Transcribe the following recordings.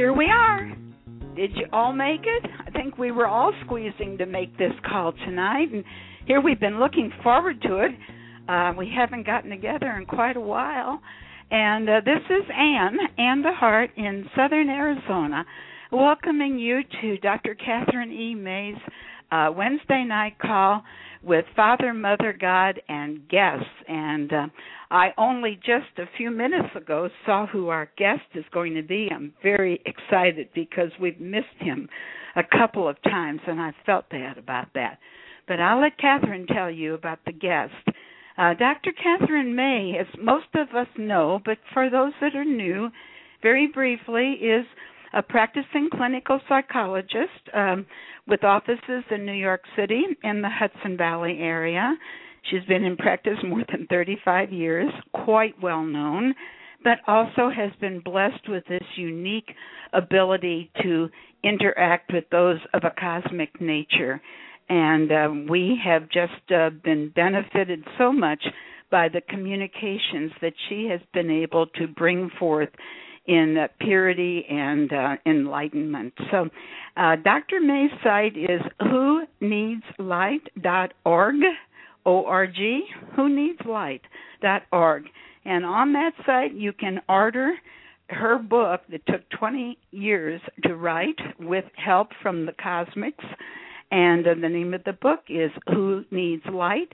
Here we are. Did you all make it? I think we were all squeezing to make this call tonight, and here we've been looking forward to it. Uh, we haven't gotten together in quite a while, and uh, this is Anne, Anne DeHart in Southern Arizona, welcoming you to Dr. Kathryn E. May's uh, Wednesday night call with Father, Mother, God, and guests. And uh, I only just a few minutes ago saw who our guest is going to be. I'm very excited because we've missed him a couple of times, and I felt bad about that. But I'll let Kathryn tell you about the guest. Uh, Dr. Kathryn May, as most of us know, but for those that are new, very briefly, is a practicing clinical psychologist um, with offices in New York City and the Hudson Valley area. She's been in practice more than 35 years, quite well known, but also has been blessed with this unique ability to interact with those of a cosmic nature. And um, we have just uh, been benefited so much by the communications that she has been able to bring forth in uh, purity and uh, enlightenment. So, uh, Dr. May's site is who needs O-R-G, who needs light.org. And on that site, you can order her book that took 20 years to write with help from the cosmics. And uh, the name of the book is Who Needs Light,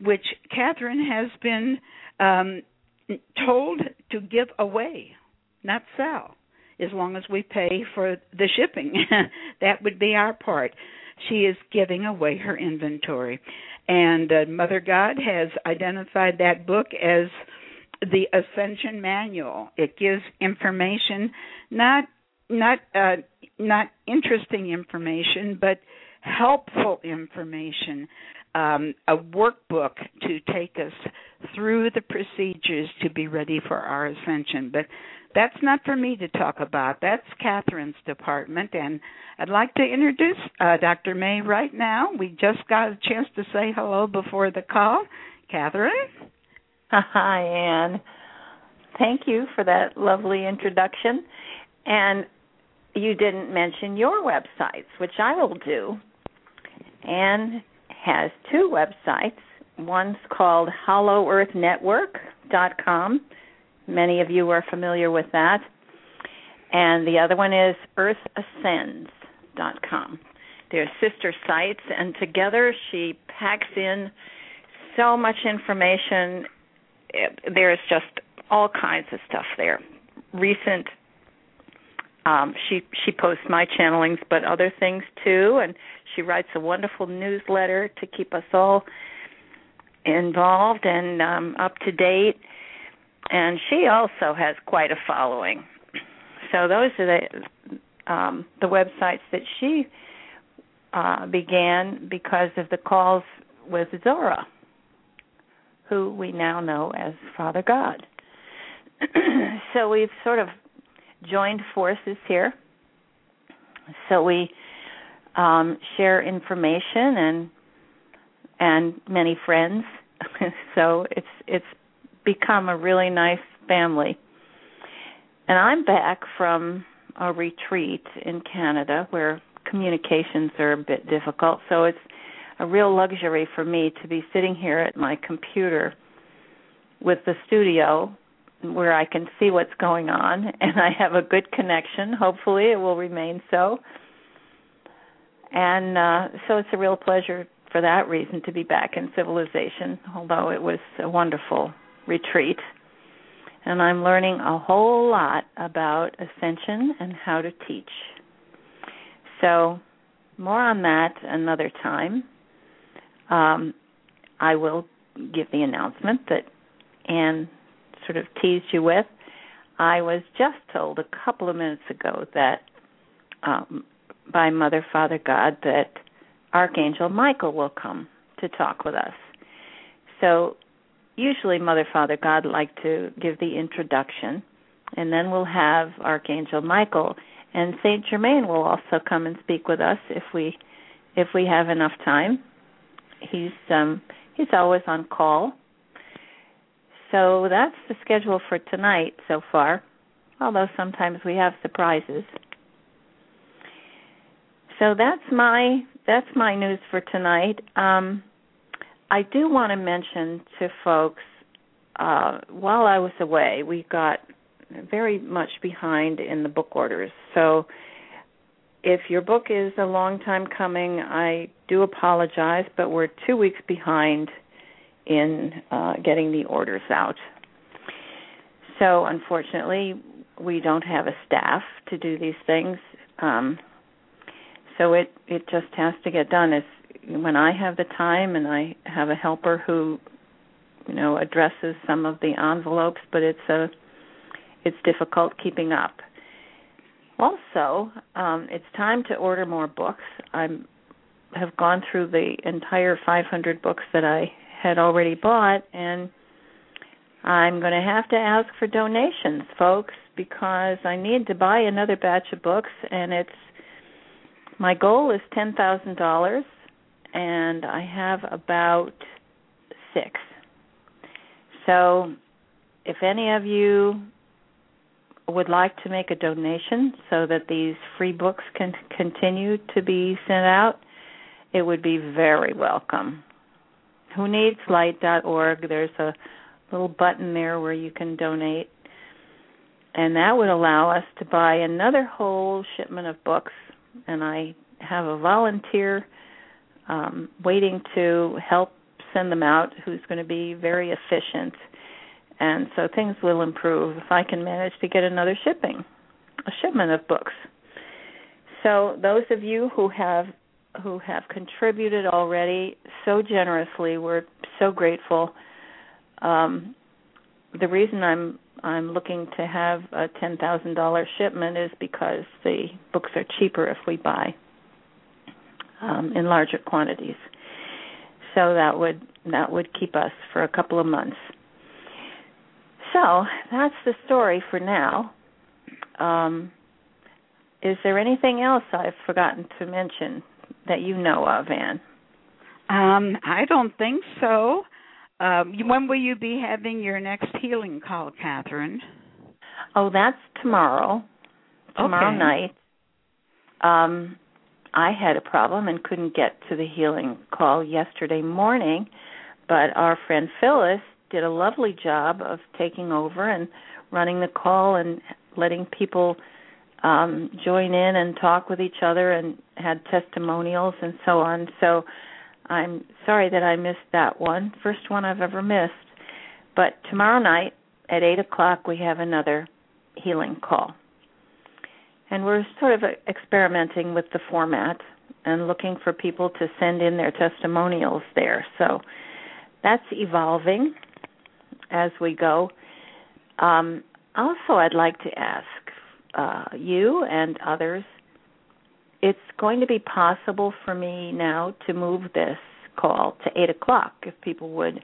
which Kathryn has been um, told to give away not sell, as long as we pay for the shipping. that would be our part. She is giving away her inventory. And uh, Mother God has identified that book as the Ascension Manual. It gives information, not not uh, not interesting information, but helpful information. Um, a workbook to take us through the procedures to be ready for our ascension. But that's not for me to talk about. That's Kathryn's department, and I'd like to introduce uh, Dr. May right now. We just got a chance to say hello before the call. Catherine? Hi, Anne. Thank you for that lovely introduction. And you didn't mention your websites, which I will do. Anne has two websites. One's called HollowEarthNetwork.com Many of you are familiar with that. And the other one is earthascends.com. They're sister sites, and together she packs in so much information. There's just all kinds of stuff there. Recent, um, she she posts my channelings, but other things too, and she writes a wonderful newsletter to keep us all involved and um, up to date and she also has quite a following. So those are the um, the websites that she uh, began because of the calls with Zora, who we now know as Father God. so we've sort of joined forces here. So we um, share information and and many friends. so it's it's become a really nice family. And I'm back from a retreat in Canada where communications are a bit difficult. So it's a real luxury for me to be sitting here at my computer with the studio where I can see what's going on and I have a good connection. Hopefully, it will remain so. And uh, so it's a real pleasure for that reason to be back in civilization, although it was a wonderful retreat. And I'm learning a whole lot about ascension and how to teach. So, more on that another time. Um, I will give the announcement that Anne sort of teased you with. I was just told a couple of minutes ago that um, by Mother, Father, God that Archangel Michael will come to talk with us. So usually Mother, Father, God like to give the introduction, and then we'll have Archangel Michael and Saint Germain will also come and speak with us if we if we have enough time. He's um he's always on call. So that's the schedule for tonight so far, although sometimes we have surprises. So that's my that's my news for tonight. Um, I do want to mention to folks uh, while I was away, we got very much behind in the book orders. So if your book is a long time coming, I do apologize, but we're two weeks behind in uh, getting the orders out. So unfortunately, we don't have a staff to do these things. Um, so it it just has to get done. As when I have the time and I have a helper who, you know, addresses some of the envelopes, but it's a it's difficult keeping up. Also, um, it's time to order more books. I have gone through the entire 500 books that I had already bought, and I'm going to have to ask for donations, folks, because I need to buy another batch of books, and it's my goal is ten thousand dollars, and I have about six. So, if any of you would like to make a donation so that these free books can continue to be sent out, it would be very welcome. Who needs light.org? There's a little button there where you can donate. And that would allow us to buy another whole shipment of books. And I have a volunteer um, waiting to help send them out who's going to be very efficient and so things will improve if I can manage to get another shipping, a shipment of books. So those of you who have who have contributed already so generously, we're so grateful. Um, the reason I'm I'm looking to have a ten thousand dollar shipment is because the books are cheaper if we buy um, in larger quantities. So that would that would keep us for a couple of months. So that's the story for now. Um, is there anything else I've forgotten to mention that you know of, Anne? Um, I don't think so. Um, when will you be having your next healing call, Kathryn? Oh, that's tomorrow. Tomorrow Okay. night. Um, I had a problem and couldn't get to the healing call yesterday morning, but our friend Phyllis did a lovely job of taking over and running the call and letting people um join in and talk with each other and had testimonials and so on. So I'm sorry that I missed that one. First one I've ever missed. But tomorrow night at eight o'clock we have another healing call. And we're sort of experimenting with the format and looking for people to send in their testimonials there. So that's evolving as we go. Um, also, I'd like to ask uh, you and others it's going to be possible for me now to move this call to eight o'clock if people would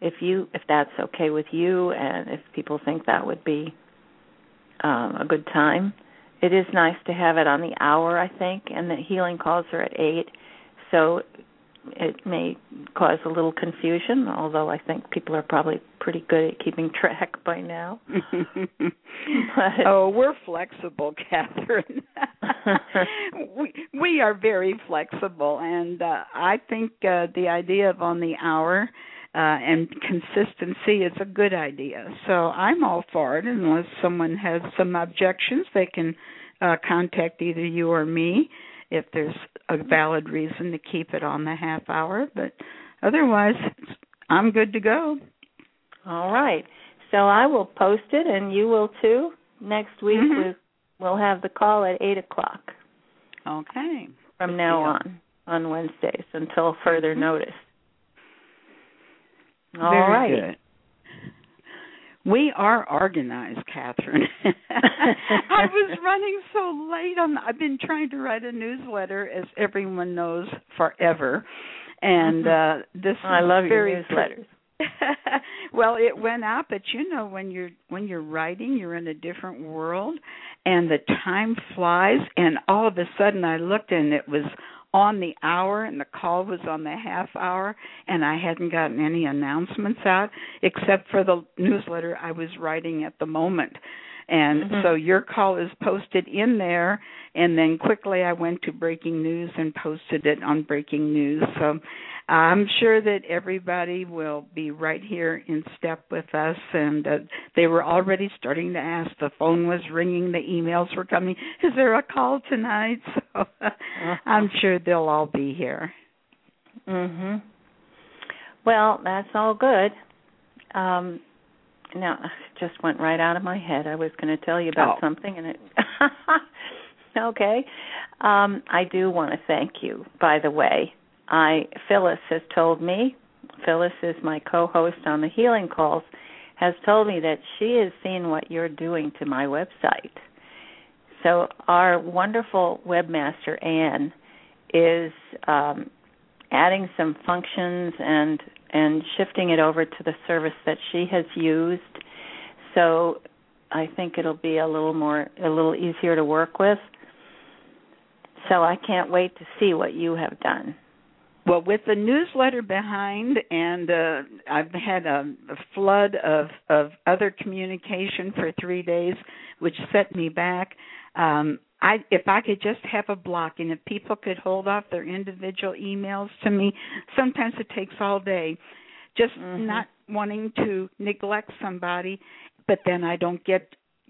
if you if that's okay with you and if people think that would be um, a good time it is nice to have it on the hour i think and the healing calls are at eight so it may cause a little confusion, although I think people are probably pretty good at keeping track by now. but, oh, we're flexible, Kathryn. we we are very flexible, and uh, I think uh, the idea of on the hour uh, and consistency is a good idea. So I'm all for it, unless someone has some objections, they can uh, contact either you or me if there's a valid reason to keep it on the half hour. But otherwise, I'm good to go. All right. So I will post it, and you will too. Next week mm-hmm. we'll have the call at eight o'clock. Okay. From now on, on Wednesdays until further mm-hmm. notice. All Very right. Good. We are organized, Kathryn. I was running so late on. I've been trying to write a newsletter, as everyone knows, forever, and uh this. I love very your newsletters. well, it went out, but you know when you're when you're writing, you're in a different world, and the time flies. And all of a sudden, I looked and it was on the hour and the call was on the half hour and I hadn't gotten any announcements out except for the newsletter I was writing at the moment. And mm-hmm. so your call is posted in there and then quickly I went to breaking news and posted it on breaking news. So I'm sure that everybody will be right here in step with us. And uh, they were already starting to ask. The phone was ringing, the emails were coming. Is there a call tonight? So uh, I'm sure they'll all be here. Mhm. Well, that's all good. Um now just went right out of my head. I was going to tell you about oh. something and it Okay. Um I do want to thank you by the way I Phyllis has told me, Phyllis is my co-host on the Healing Calls, has told me that she has seen what you're doing to my website. So our wonderful webmaster Anne is um, adding some functions and and shifting it over to the service that she has used. So I think it'll be a little more a little easier to work with. So I can't wait to see what you have done. Well, with the newsletter behind, and uh, I've had a, a flood of of other communication for three days, which set me back. Um, I, if I could just have a block, and if people could hold off their individual emails to me, sometimes it takes all day. Just mm-hmm. not wanting to neglect somebody, but then I don't get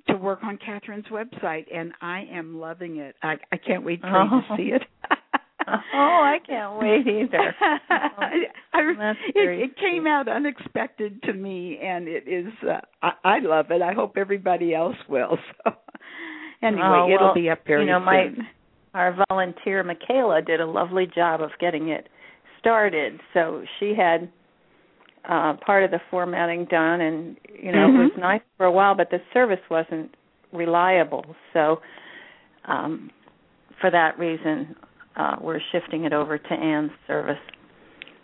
to work on Kathryn's website, and I am loving it. I, I can't wait for oh. you to see it. oh, I can't wait either. I, it, it came out unexpected to me, and it is. Uh, I, I love it. I hope everybody else will. So, anyway, oh, well, it'll be up very you know, my, soon. Our volunteer Michaela did a lovely job of getting it started. So she had uh part of the formatting done, and you know mm-hmm. it was nice for a while, but the service wasn't reliable. So um for that reason, uh, we're shifting it over to Anne's service.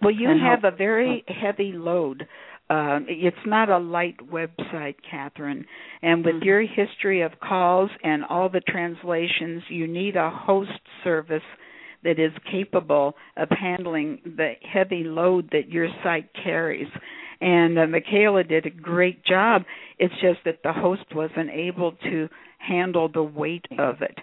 Well, you have help. a very heavy load. Um, it's not a light website, Kathryn. And with mm-hmm. your history of calls and all the translations, you need a host service that is capable of handling the heavy load that your site carries. And uh, Michaela did a great job. It's just that the host wasn't able to handle the weight of it.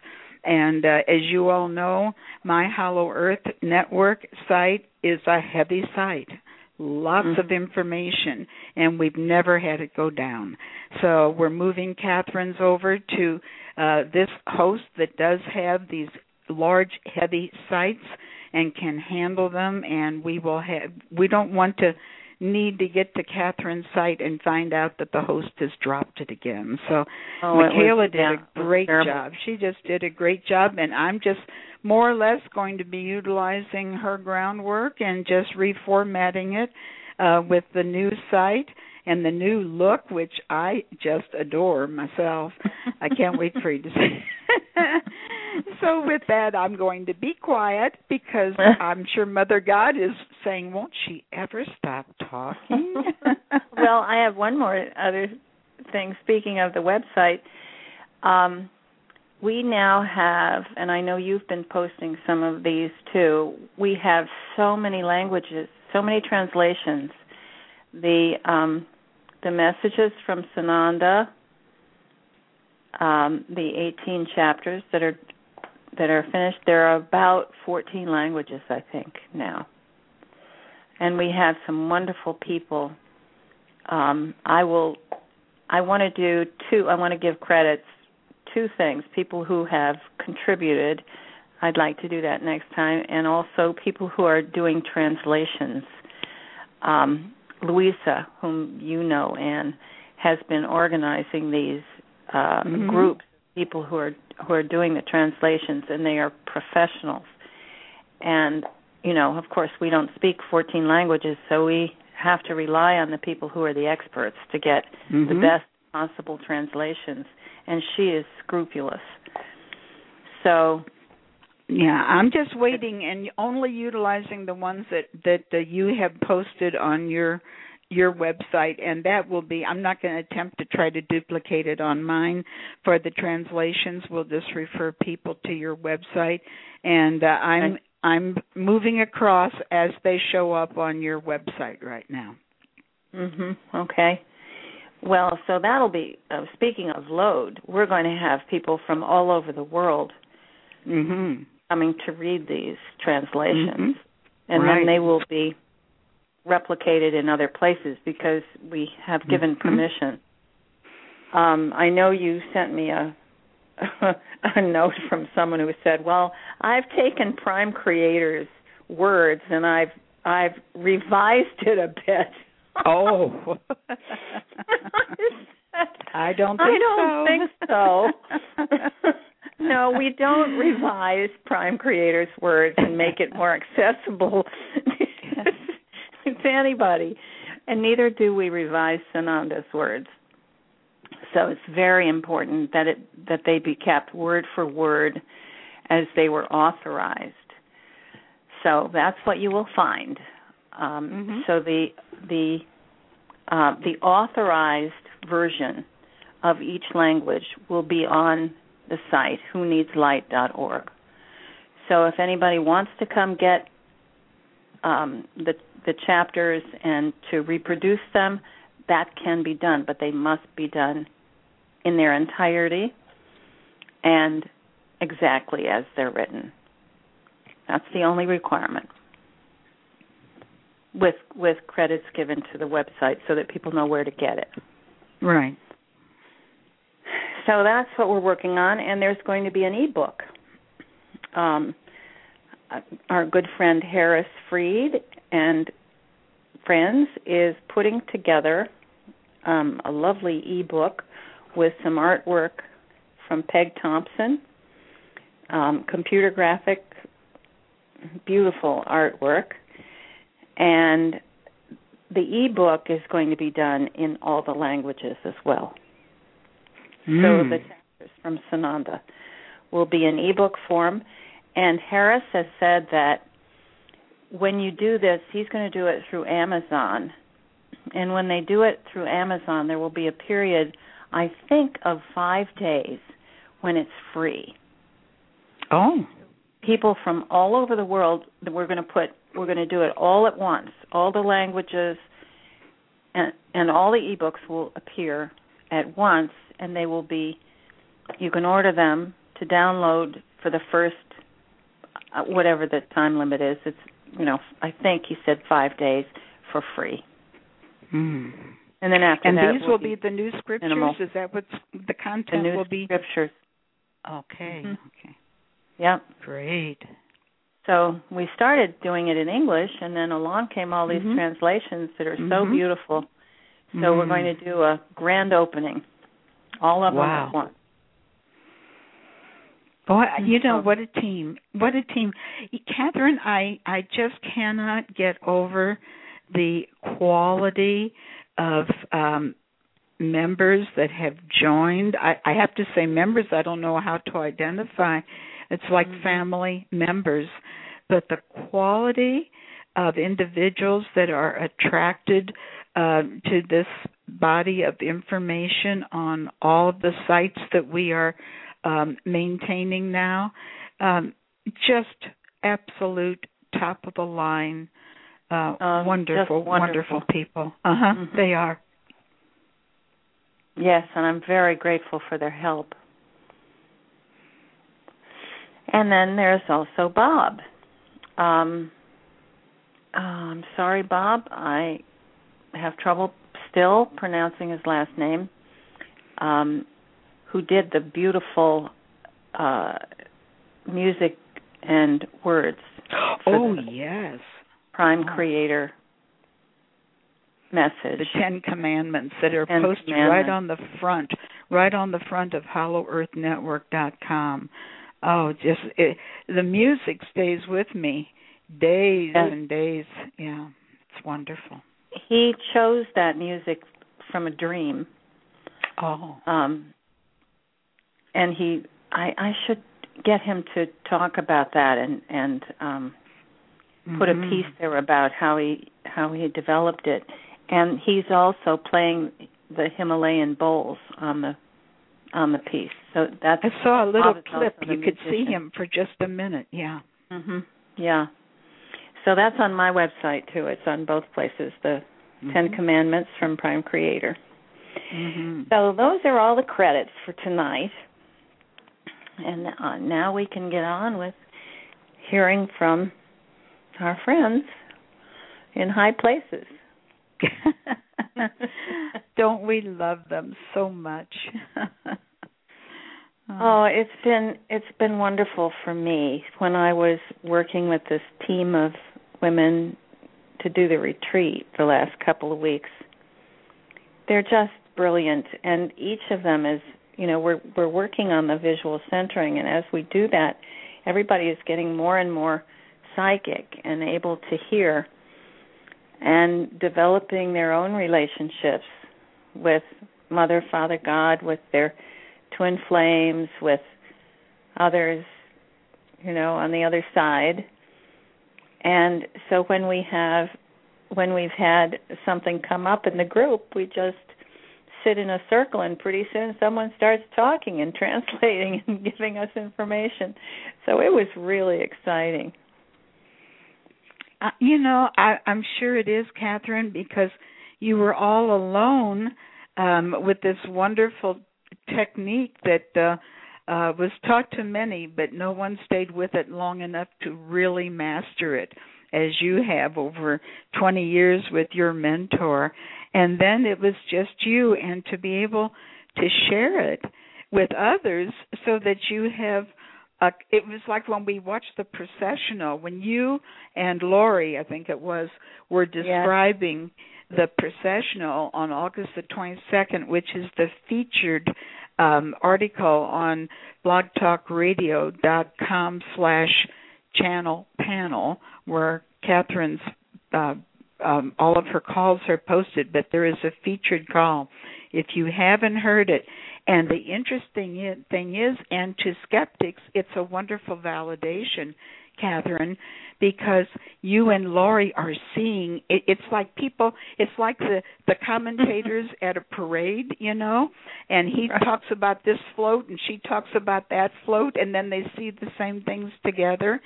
And uh, as you all know, my Hollow Earth Network site is a heavy site. Lots mm-hmm. of information, and we've never had it go down. So we're moving Kathryn's over to uh, this host that does have these large, heavy sites and can handle them. And we will have. We don't want to need to get to Kathryn's site and find out that the host has dropped it again. So oh, Michaela was, did yeah, a great job. She just did a great job and I'm just more or less going to be utilizing her groundwork and just reformatting it uh with the new site and the new look which I just adore myself. I can't wait for you to see. so with that I'm going to be quiet because I'm sure Mother God is saying, Won't she ever stop talking? well, I have one more other thing. Speaking of the website, um, we now have, and I know you've been posting some of these too. We have so many languages, so many translations. The um, the messages from Sananda, um, the 18 chapters that are that are finished. There are about 14 languages, I think, now, and we have some wonderful people. Um, I will. I want to do two. I want to give credits two things people who have contributed. I'd like to do that next time, and also people who are doing translations. Um, Louisa, whom you know, Anne, has been organizing these uh, Mhm. groups, people who are who are doing the translations, and they are professionals. And you know, of course, we don't speak 14 languages, so we have to rely on the people who are the experts to get the Mhm. best possible translations. And she is scrupulous. So Yeah, I'm just waiting and only utilizing the ones that that uh, you have posted on your your website and that will be I'm not going to attempt to try to duplicate it on mine for the translations we'll just refer people to your website and uh, I'm Okay. I'm moving across as they show up on your website right now. Mhm. Okay. Well, so that'll be uh, speaking of load, we're going to have people from all over the world Mhm. Coming to read these translations. Mhm. And Right. then they will be replicated in other places because we have given Mhm. permission. Um, I know you sent me a a note from someone who said, "Well, I've taken Prime Creators words and I've I've revised it a bit." Oh. I don't think I don't so. think so. no, we don't revise Prime Creators words and make it more accessible to anybody. And neither do we revise Sananda's words. So it's very important that it that they be kept word for word as they were authorized. So that's what you will find. Um, Mhm. So the the uh, the authorized version of each language will be on the site whoneedslight.org. So if anybody wants to come get um, the the chapters and to reproduce them, that can be done, but they must be done in their entirety and exactly as they're written. That's the only requirement. With with credits given to the website so that people know where to get it. Right. So that's what we're working on, and there's going to be an ebook. Um, our good friend Harris Freed and friends is putting together um, a lovely ebook with some artwork from Peg Thompson, um, computer graphic, beautiful artwork, and the ebook is going to be done in all the languages as well. So Mm. the chapters from Sananda will be in ebook form. And Harris has said that when you do this, he's going to do it through Amazon. And when they do it through Amazon, there will be a period, I think, of five days when it's free. Oh. People from all over the world that we're going to put, we're going to do it all at once. All the languages and and all the ebooks will appear at once, and they will be. You can order them to download for the first, uh, whatever the time limit is. It's you know I think he said five days for free, Mm. and then after And that these will be the new scriptures. minimal. Is that what the the content new will be? scriptures. Okay. Mhm. Okay. Yep. Great. So we started doing it in English, and then along came all these Mhm. translations that are so Mhm. beautiful. So we're Mm. going to do a grand opening, all of them Wow. at once. Boy, you know what a team! What a team, Kathryn. I I just cannot get over the quality of um members that have joined. I, I have to say members. I don't know how to identify. It's like Mhm. family members, but the quality of individuals that are attracted uh, to this body of information on all of the sites that we are um, maintaining now. Um, just absolute top of the line, uh, Um, wonderful, just wonderful. people. Uh huh. Mhm. They are. Yes, and I'm very grateful for their help. And then there's also Bob. Um, oh, I'm sorry, Bob. I have trouble still pronouncing his last name. Um, who did the beautiful uh, music and words Oh yes, Prime Oh. Creator message. the Ten Commandments that are Ten posted right on the front, right on the front of HollowEarthNetwork.com. Oh, just it, the music stays with me days Yes. and days. Yeah, it's wonderful. He chose that music from a dream. Oh, Um, and he, I, I should get him to talk about that and and um, put a Mhm. piece there about how he how he developed it. And he's also playing the Himalayan bowls on the on the piece. So that's I saw a little clip. You could see him for just a minute. Yeah. hmm Yeah. So that's on my website too. It's on both places. The Ten Commandments from Prime Creator. hmm So those are all the credits for tonight. And uh, now we can get on with hearing from our friends in high places. Don't we love them so much? Oh, it's been it's been wonderful for me when I was working with this team of women to do the retreat the last couple of weeks. They're just brilliant and each of them is, you know, we're we're working on the visual centering and as we do that, everybody is getting more and more psychic and able to hear and developing their own relationships with mother, father, God, with their twin flames with others you know on the other side and so when we have when we've had something come up in the group we just sit in a circle and pretty soon someone starts talking and translating and giving us information. So it was really exciting. Uh, you know, I, I'm sure it is, Kathryn, because you were all alone um, with this wonderful technique that uh, uh, was taught to many, but no one stayed with it long enough to really master it, as you have over 20 years with your mentor. And then it was just you, and to be able to share it with others so that you have uh, it was like when we watched the processional when you and Lori, I think it was, were describing the processional on August the 22nd, which is the featured um, article on blogtalkradio.com slash channel panel, where Kathryn's uh, um, all of her calls are posted, but there is a featured call. If you haven't heard it, and the interesting thing is, and to skeptics, it's a wonderful validation, Kathryn, because you and Laurie are seeing. It, it's like people. It's like the the commentators at a parade, you know, and he talks about this float, and she talks about that float, and then they see the same things together.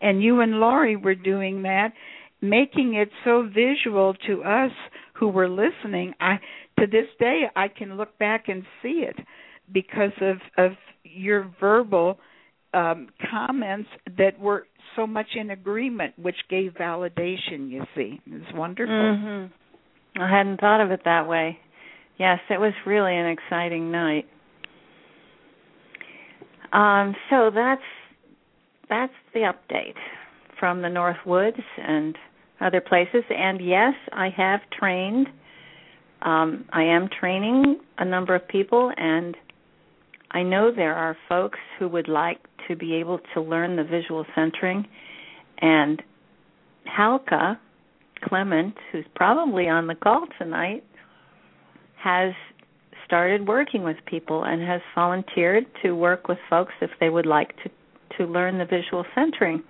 And you and Laurie were doing that, making it so visual to us who were listening. I to this day I can look back and see it because of of your verbal um comments that were so much in agreement which gave validation you see it was wonderful Mhm. I hadn't thought of it that way. Yes, it was really an exciting night. Um, so that's that's the update from the North Woods and other places. And yes, I have trained. Um, I am training a number of people, and I know there are folks who would like to be able to learn the visual centering. And Halka Clement, who's probably on the call tonight, has started working with people and has volunteered to work with folks if they would like to to learn the visual centering.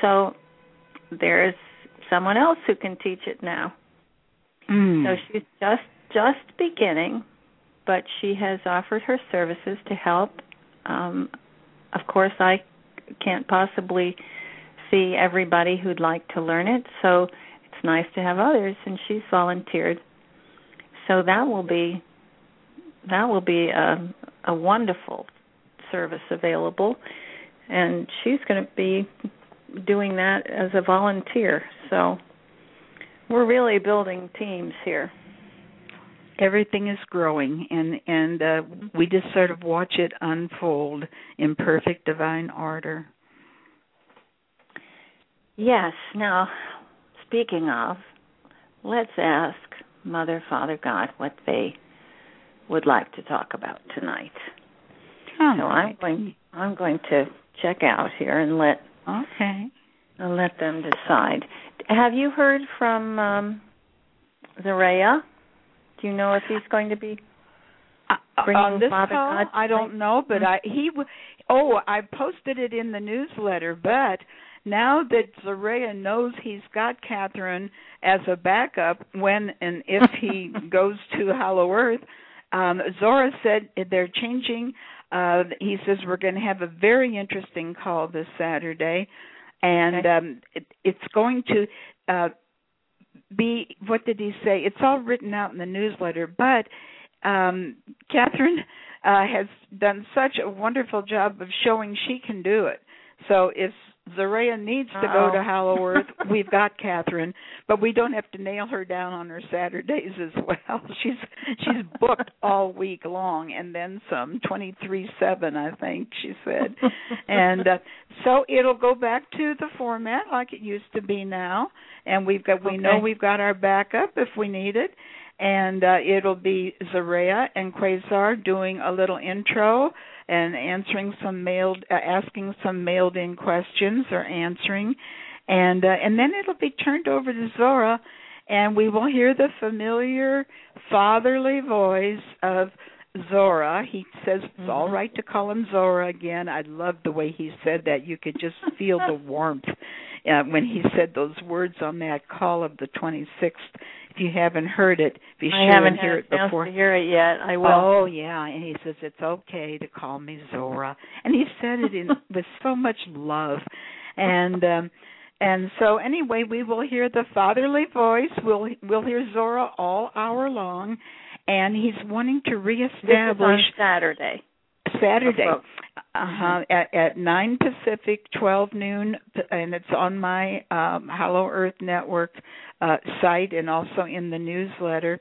So there's someone else who can teach it now. Mm. So she's just just beginning, but she has offered her services to help um, of course, I can't possibly see everybody who'd like to learn it, so it's nice to have others. And she's volunteered, so that will be that will be a, a wonderful service available, and she's going to be doing that as a volunteer. So we're really building teams here. Everything is growing, and and uh, we just sort of watch it unfold in perfect divine order. Yes. Now, speaking of, let's ask Mother, Father, God what they would like to talk about tonight. All so right. I'm going. I'm going to check out here and let Okay. I'll let them decide. Have you heard from um Zaria? Do you know if he's going to be? Uh, Bringing on this Father call, God I don't know, but I he oh I posted it in the newsletter, but now that Zaria knows he's got Kathryn as a backup when and if he goes to Hollow Earth, um, Zora said they're changing. Uh, he says we're going to have a very interesting call this Saturday, and Okay. um, it, it's going to uh, be what did he say? It's all written out in the newsletter, but um, Kathryn uh, has done such a wonderful job of showing she can do it. So if Zaria needs to go Uh-oh. to Hollow Earth, we've got Kathryn, but we don't have to nail her down on her Saturdays as well. She's she's booked all week long and then some, twenty three seven, I think she said. and uh, so it'll go back to the format like it used to be now, and we've got we know we've got our backup if we need it and uh, it'll be Zaria and Quasar doing a little intro and answering some mailed, uh, asking some mailed in questions or answering, and uh, and then it'll be turned over to Zora, and we will hear the familiar fatherly voice of Zora. He says it's all Mhm. right to call him Zora again. I love the way he said that. You could just feel the warmth uh, when he said those words on that call of the 26th. If you haven't heard it, be I sure haven't and hear it before. to hear it yet. I will. Oh yeah, and he says it's okay to call me Zora, and he said it in with so much love, and um and so anyway, we will hear the fatherly voice. We'll we'll hear Zora all hour long, and he's wanting to this is on reestablish Saturday. Saturday. Uh-huh. At, at nine Pacific, twelve noon, and it's on my um, Hollow Earth Network uh, site and also in the newsletter.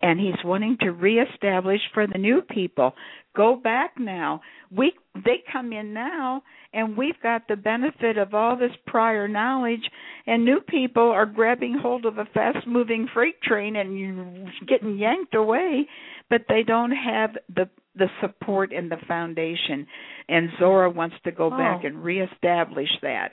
And he's wanting to reestablish for the new people. Go back now. We they come in now, and we've got the benefit of all this prior knowledge. And new people are grabbing hold of a fast-moving freight train and getting yanked away, but they don't have the the support and the foundation and Zora wants to go back Oh. and reestablish that.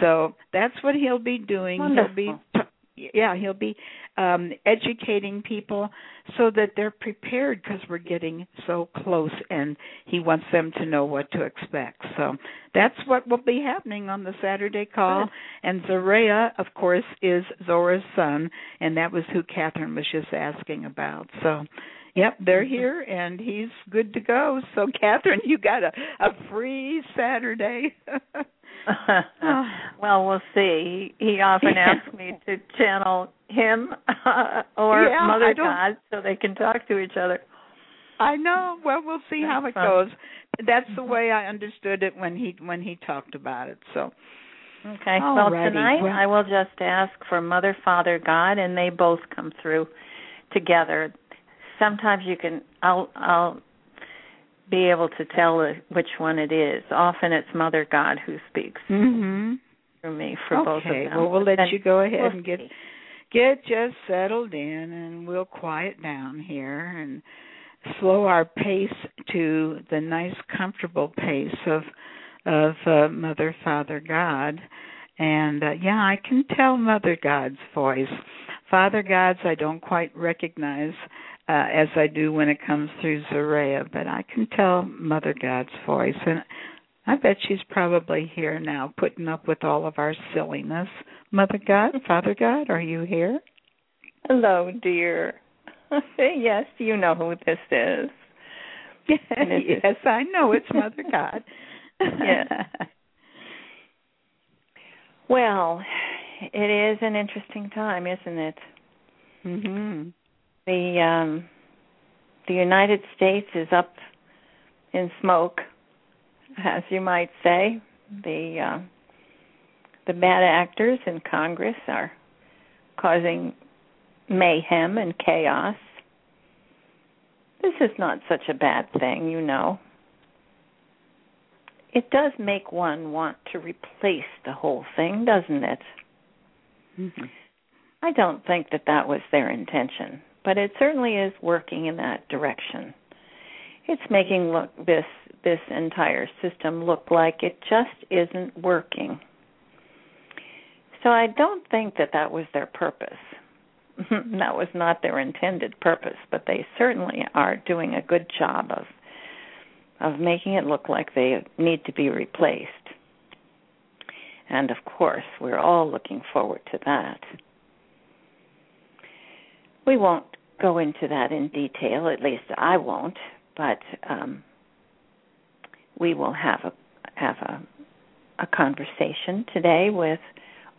So that's what he'll be doing. He'll be Wonderful. Yeah, he'll be um educating people so that they're prepared because we're getting so close and he wants them to know what to expect. So that's what will be happening on the Saturday call. And Zaria, of course, is Zora's son, and that was who Kathryn was just asking about. So Yep, they're Mm-hmm. here and he's good to go. So Kathryn, you got a a free Saturday. well, we'll see. He, he often asks me to channel him or Yeah, Mother God so they can talk to each other. I know. Well, we'll see how it fun. goes. That's the Mhm. way I understood it when he when he talked about it. So Okay. Well, tonight Well- I will just ask for Mother, Father, God, and they both come through together. Sometimes you can. I'll. I'll be able to tell which one it is. Often it's Mother God who speaks mhm. through me for both of Okay. them. Well, we'll let you go ahead we'll and get see. get just settled in and we'll quiet down here and slow our pace to the nice comfortable pace of of uh, mother father god and uh, yeah i can tell mother god's voice father god's i don't quite recognize uh, as i do when it comes through Zaria, but i can tell mother god's voice and I bet she's probably here now putting up with all of our silliness. Mother God, Father God, are you here? Hello, dear. yes, you know who this is. yes, I know it's Mother God. yeah. Well, it is an interesting time, isn't it? Mhm. The um the United States is up in smoke, as you might say. The uh, the bad actors in Congress are causing mayhem and chaos. This is not such a bad thing, you know. It does make one want to replace the whole thing, doesn't it? Mm-hmm. I don't think that that was their intention, but it certainly is working in that direction. It's making look this this entire system look like it just isn't working. So I don't think that that was their purpose. that was not their intended purpose, but they certainly are doing a good job of of making it look like they need to be replaced. And of course, we're all looking forward to that. We won't go into that in detail, at least I won't, but um, we will have a have a a conversation today with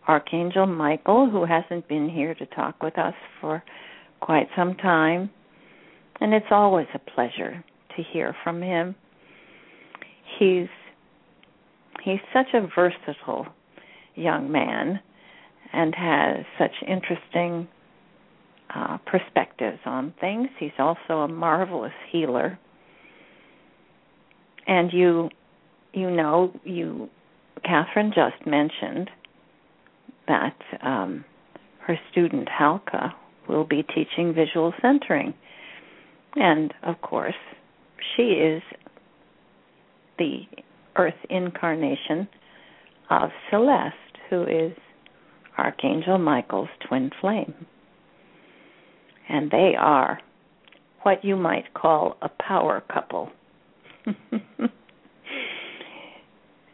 Archangel Michael, who hasn't been here to talk with us for quite some time. And it's always a pleasure to hear from him. He's he's such a versatile young man and has such interesting uh, perspectives on things. He's also a marvelous healer. And you you know, you Kathryn just mentioned that um, her student Halka will be teaching visual centering. And of course, she is the earth incarnation of Celeste, who is Archangel Michael's twin flame. And they are what you might call a power couple.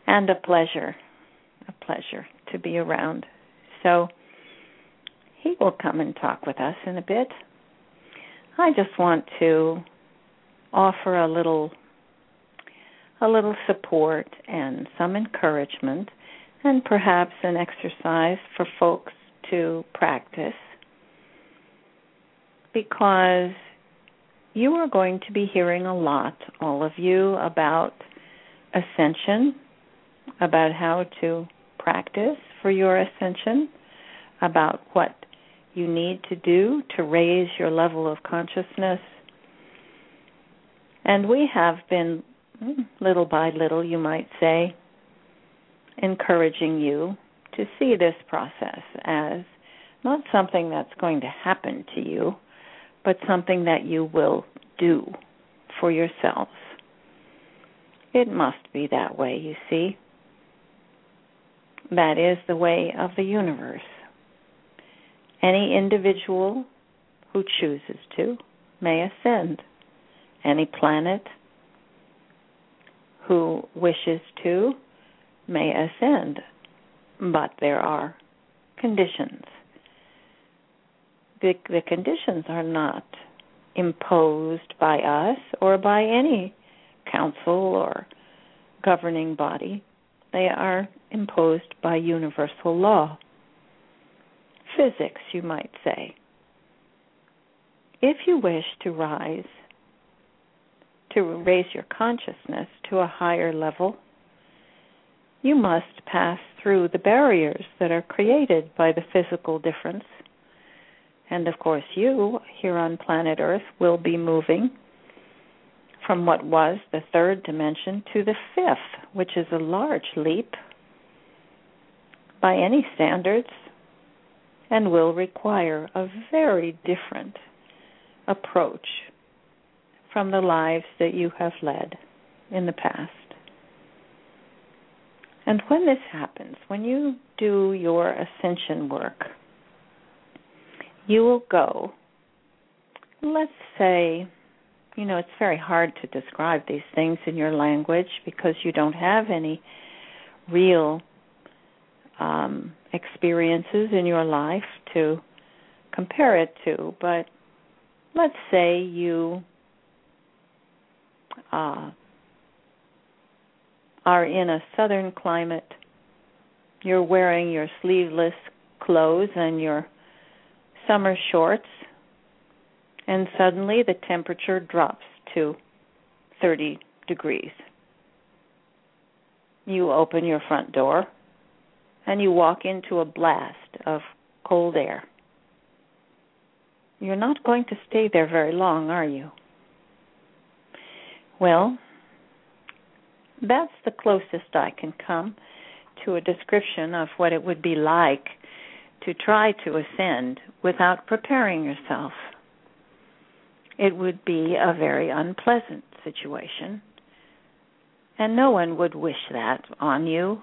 and a pleasure, a pleasure to be around. So he will come and talk with us in a bit. I just want to offer a little a little support and some encouragement and perhaps an exercise for folks to practice because you are going to be hearing a lot, all of you, about ascension, about how to practice for your ascension, about what you need to do to raise your level of consciousness. And we have been, hmm, little by little, you might say, encouraging you to see this process as not something that's going to happen to you, but something that you will do for yourselves. It must be that way, you see. That is the way of the universe. Any individual who chooses to may ascend. Any planet who wishes to may ascend, but there are conditions. The, the conditions are not imposed by us or by any council or governing body. They are imposed by universal law. Physics, you might say. If you wish to rise, to raise your consciousness to a higher level, you must pass through the barriers that are created by the physical difference. And of course, you here on planet Earth will be moving from what was the third dimension to the fifth, which is a large leap by any standards and will require a very different approach from the lives that you have led in the past. And when this happens, when you do your ascension work, you will go, let's say, you know, it's very hard to describe these things in your language because you don't have any real um, experiences in your life to compare it to. But let's say you uh, are in a southern climate, you're wearing your sleeveless clothes and your summer shorts, and suddenly the temperature drops to 30 degrees. You open your front door and you walk into a blast of cold air. You're not going to stay there very long, are you? Well, that's the closest I can come to a description of what it would be like to try to ascend without preparing yourself. It would be a very unpleasant situation, and no one would wish that on you.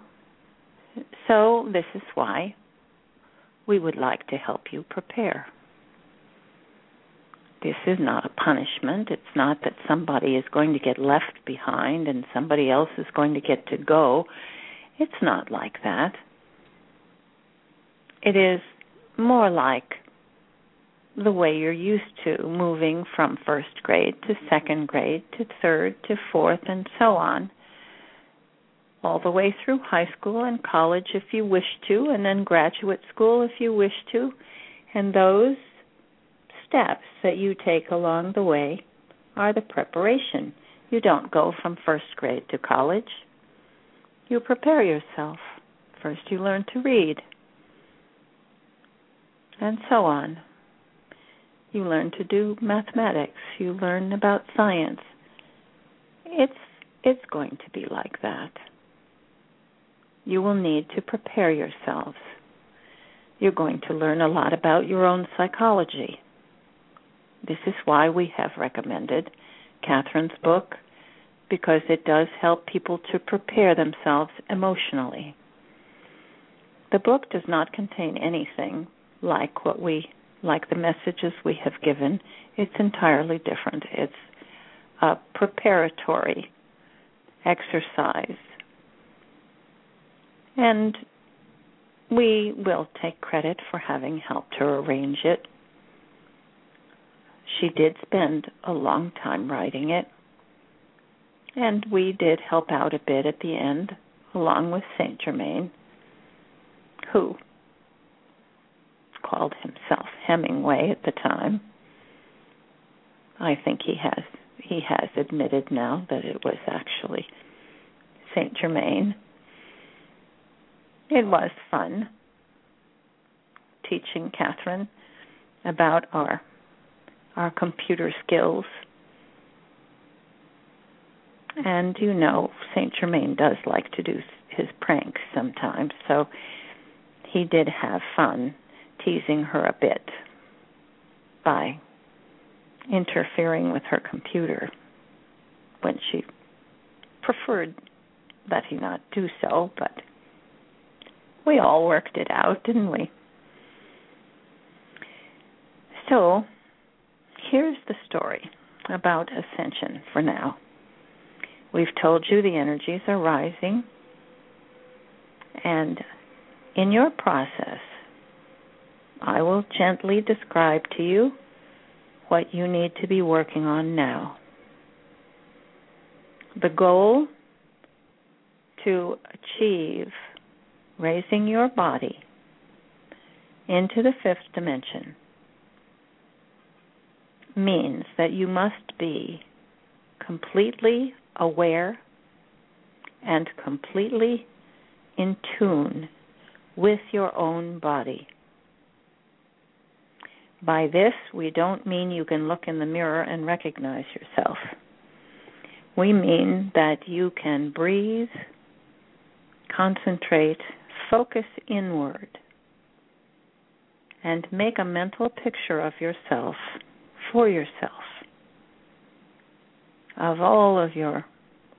So, this is why we would like to help you prepare. This is not a punishment. It's not that somebody is going to get left behind and somebody else is going to get to go. It's not like that. It is more like the way you're used to moving from first grade to second grade to third to fourth and so on. All the way through high school and college if you wish to, and then graduate school if you wish to. And those steps that you take along the way are the preparation. You don't go from first grade to college. You prepare yourself. First, you learn to read, and so on. You learn to do mathematics. You learn about science. It's it's going to be like that. You will need to prepare yourselves. You're going to learn a lot about your own psychology. This is why we have recommended Kathryn's book, because it does help people to prepare themselves emotionally. The book does not contain anything like what we like the messages we have given. It's entirely different. It's a preparatory exercise. And we will take credit for having helped her arrange it she did spend a long time writing it. And we did help out a bit at the end, along with Saint Germain, who called himself Hemingway at the time. I think he has he has admitted now that it was actually Saint Germain. It was fun teaching Kathryn about our our computer skills. And you know, Saint Germain does like to do his pranks sometimes, so he did have fun teasing her a bit by interfering with her computer when she preferred that he not do so, but we all worked it out, didn't we? So, here's the story about ascension for now. We've told you the energies are rising, and in your process, I will gently describe to you what you need to be working on now. The goal to achieve raising your body into the fifth dimension means that you must be completely aware and completely in tune with your own body. By this, we don't mean you can look in the mirror and recognize yourself. We mean that you can breathe, concentrate, focus inward, and make a mental picture of yourself for yourself of all of your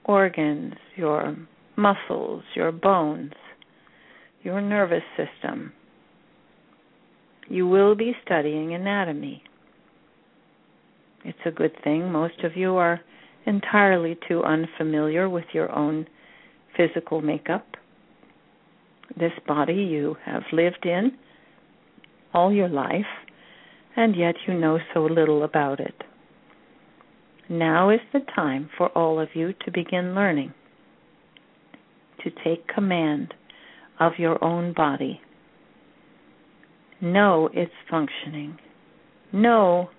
organs, your muscles, your bones, your nervous system. You will be studying anatomy. It's a good thing. Most of you are entirely too unfamiliar with your own physical makeup. This body you have lived in all your life and yet you know so little about it. Now is the time for all of you to begin learning to take command of your own body. Know its functioning. Know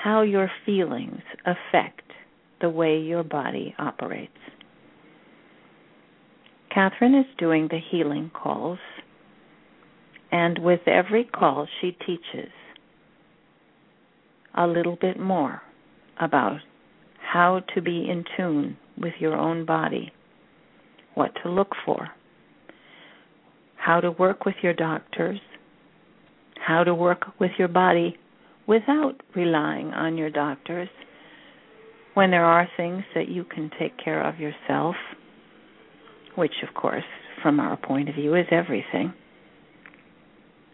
how your feelings affect the way your body operates. Kathryn is doing the healing calls, and with every call, she teaches a little bit more about how to be in tune with your own body, what to look for, how to work with your doctors, how to work with your body without relying on your doctors when there are things that you can take care of yourself, which, of course, from our point of view, is everything.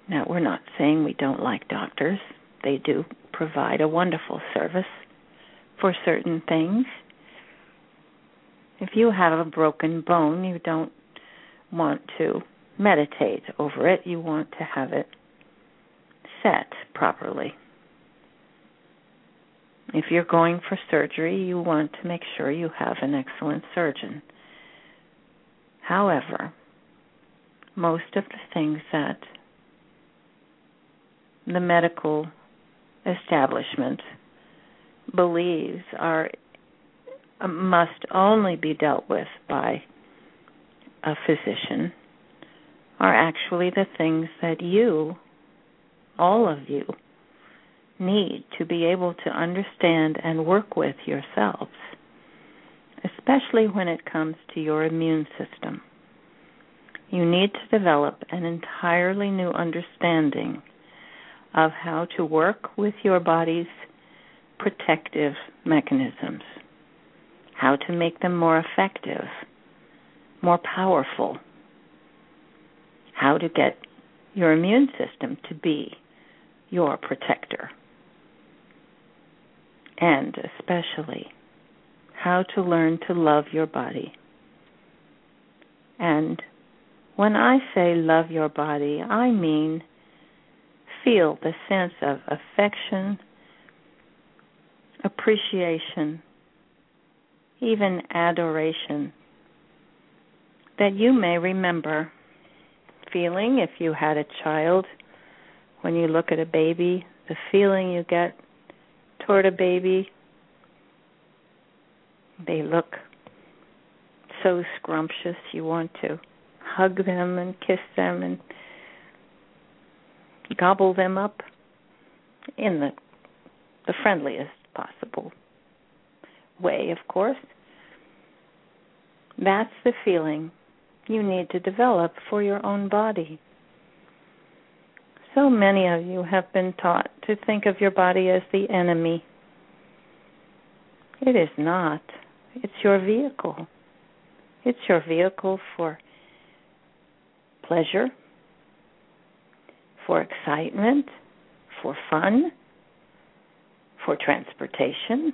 Now, we're not saying we don't like doctors, they do provide a wonderful service for certain things. If you have a broken bone, you don't want to meditate over it, you want to have it set properly. If you're going for surgery, you want to make sure you have an excellent surgeon. However, most of the things that the medical establishment believes are must only be dealt with by a physician are actually the things that you all of you need to be able to understand and work with yourselves, especially when it comes to your immune system. You need to develop an entirely new understanding of how to work with your body's protective mechanisms, how to make them more effective, more powerful, how to get your immune system to be your protector and especially how to learn to love your body. And when I say love your body, I mean feel the sense of affection, appreciation, even adoration that you may remember feeling if you had a child when you look at a baby, the feeling you get toward a baby. They look so scrumptious, you want to hug them and kiss them and gobble them up in the the friendliest possible way, of course. That's the feeling you need to develop for your own body. So many of you have been taught to think of your body as the enemy. It is not. It's your vehicle. It's your vehicle for pleasure, for excitement, for fun, for transportation.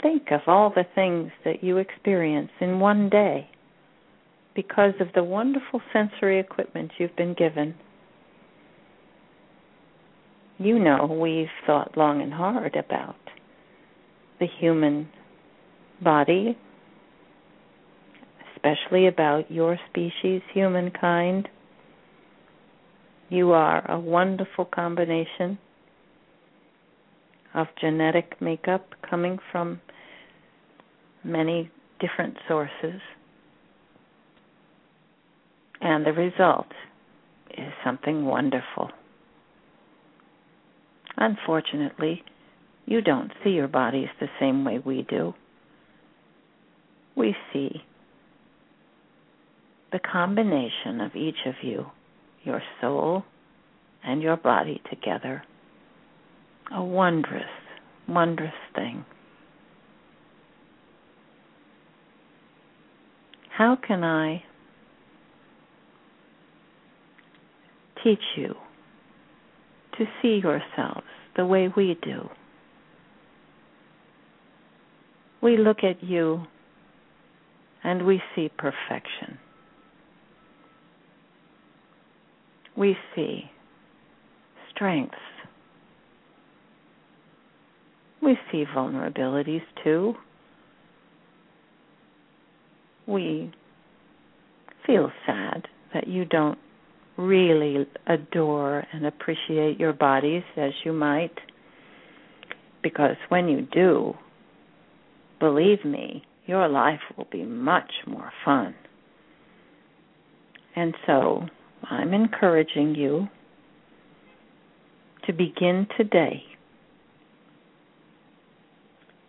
Think of all the things that you experience in one day because of the wonderful sensory equipment you've been given. You know, we've thought long and hard about the human body, especially about your species, humankind. You are a wonderful combination of genetic makeup coming from many different sources. And the result is something wonderful. Unfortunately, you don't see your bodies the same way we do. We see the combination of each of you, your soul and your body together. A wondrous, wondrous thing. How can I teach you to see yourselves the way we do. We look at you and we see perfection. We see strength. We see vulnerabilities too. We feel sad that you don't really adore and appreciate your bodies as you might. Because when you do, believe me, your life will be much more fun. And so I'm encouraging you to begin today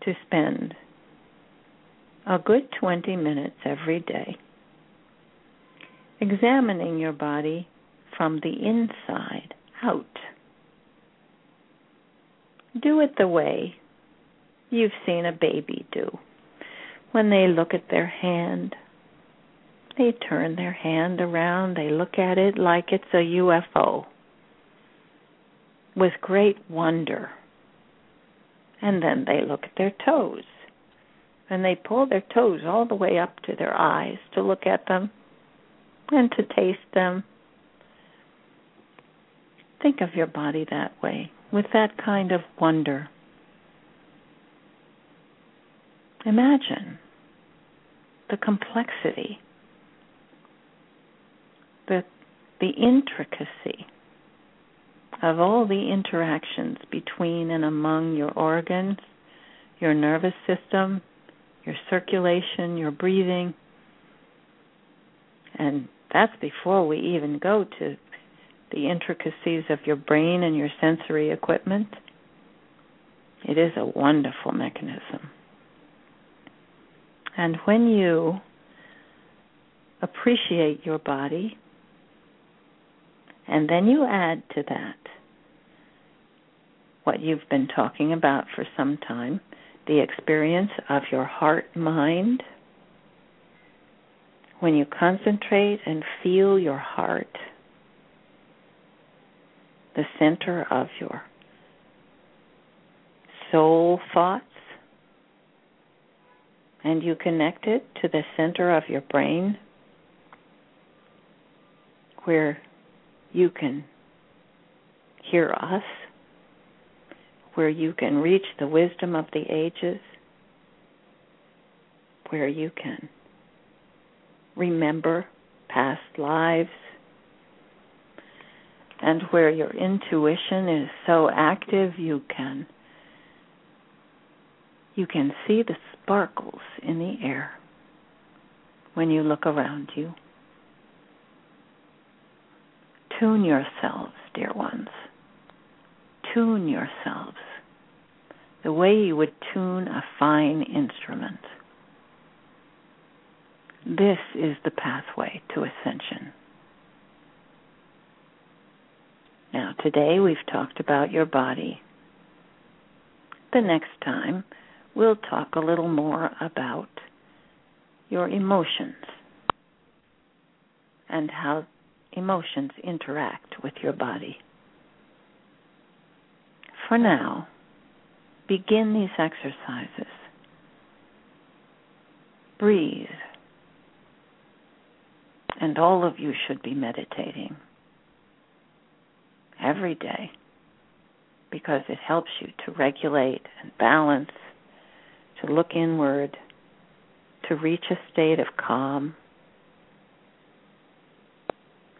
to spend a good 20 minutes every day examining your body from the inside out. Do it the way you've seen a baby do. When they look at their hand, they turn their hand around, they look at it like it's a UFO with great wonder. And then they look at their toes. And they pull their toes all the way up to their eyes to look at them and to taste them. Think of your body that way, with that kind of wonder. Imagine the complexity, the, the intricacy of all the interactions between and among your organs, your nervous system, your circulation, your breathing. And that's before we even go to the intricacies of your brain and your sensory equipment. It is a wonderful mechanism. And when you appreciate your body, and then you add to that what you've been talking about for some time the experience of your heart mind. When you concentrate and feel your heart, the center of your soul thoughts, and you connect it to the center of your brain where you can hear us, where you can reach the wisdom of the ages, where you can remember past lives, and where your intuition is so active you can you can see the sparkles in the air when you look around you. Tune yourselves, dear ones. Tune yourselves the way you would tune a fine instrument. This is the pathway to ascension. Now, today we've talked about your body. The next time, we'll talk a little more about your emotions and how emotions interact with your body. For now, begin these exercises. Breathe. And all of you should be meditating every day because it helps you to regulate and balance to look inward, to reach a state of calm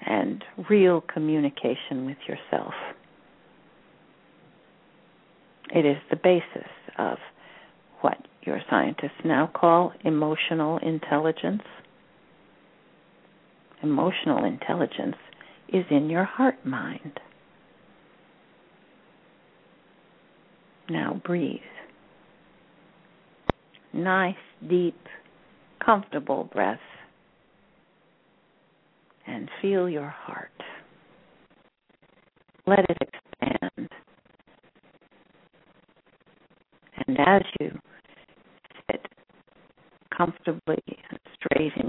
and real communication with yourself. It is the basis of what your scientists now call emotional intelligence. Emotional intelligence is in your heart mind. Now breathe nice, deep, comfortable breath. And feel your heart. Let it expand. And as you sit comfortably and straight in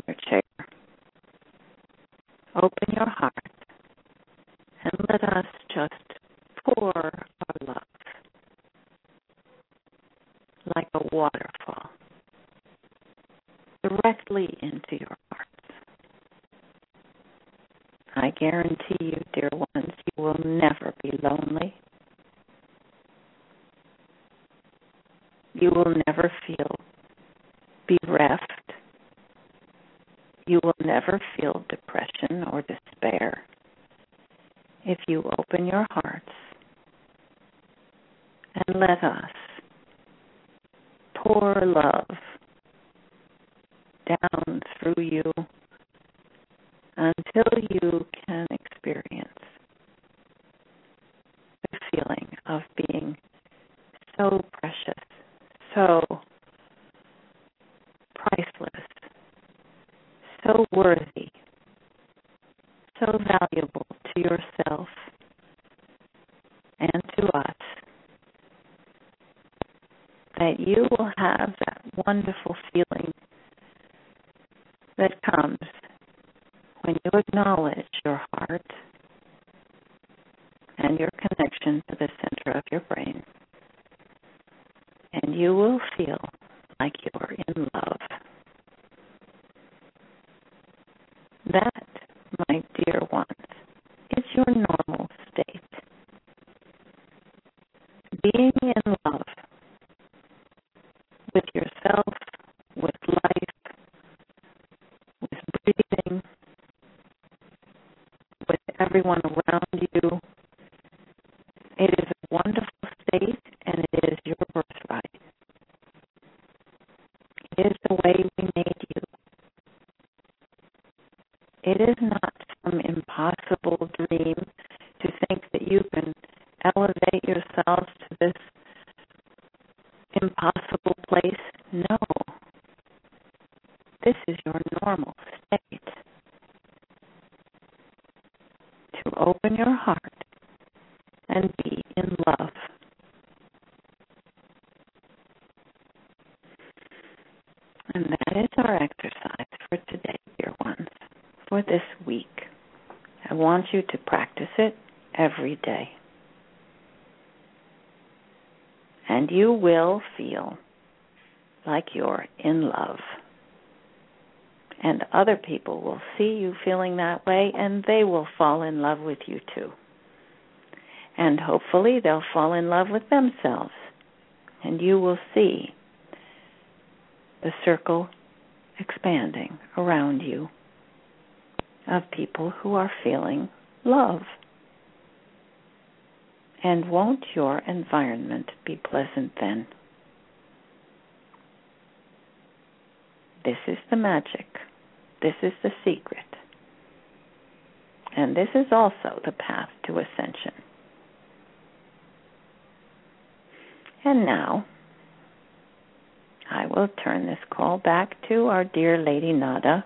see you feeling that way and they will fall in love with you too. And hopefully they'll fall in love with themselves. And you will see the circle expanding around you of people who are feeling love. And won't your environment be pleasant then? This is the magic. This is the secret. And this is also the path to ascension. And now, I will turn this call back to our dear Lady Nada,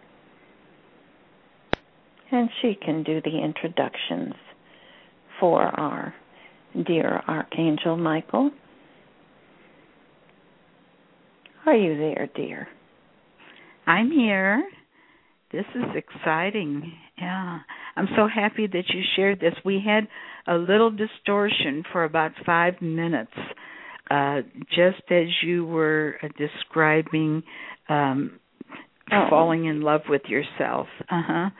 and she can do the introductions for our dear Archangel Michael. Are you there, dear? I'm here. This is exciting. Yeah. I'm so happy that you shared this. We had a little distortion for about five minutes, uh, just as you were uh, describing um, Oh. falling in love with yourself. Uh huh.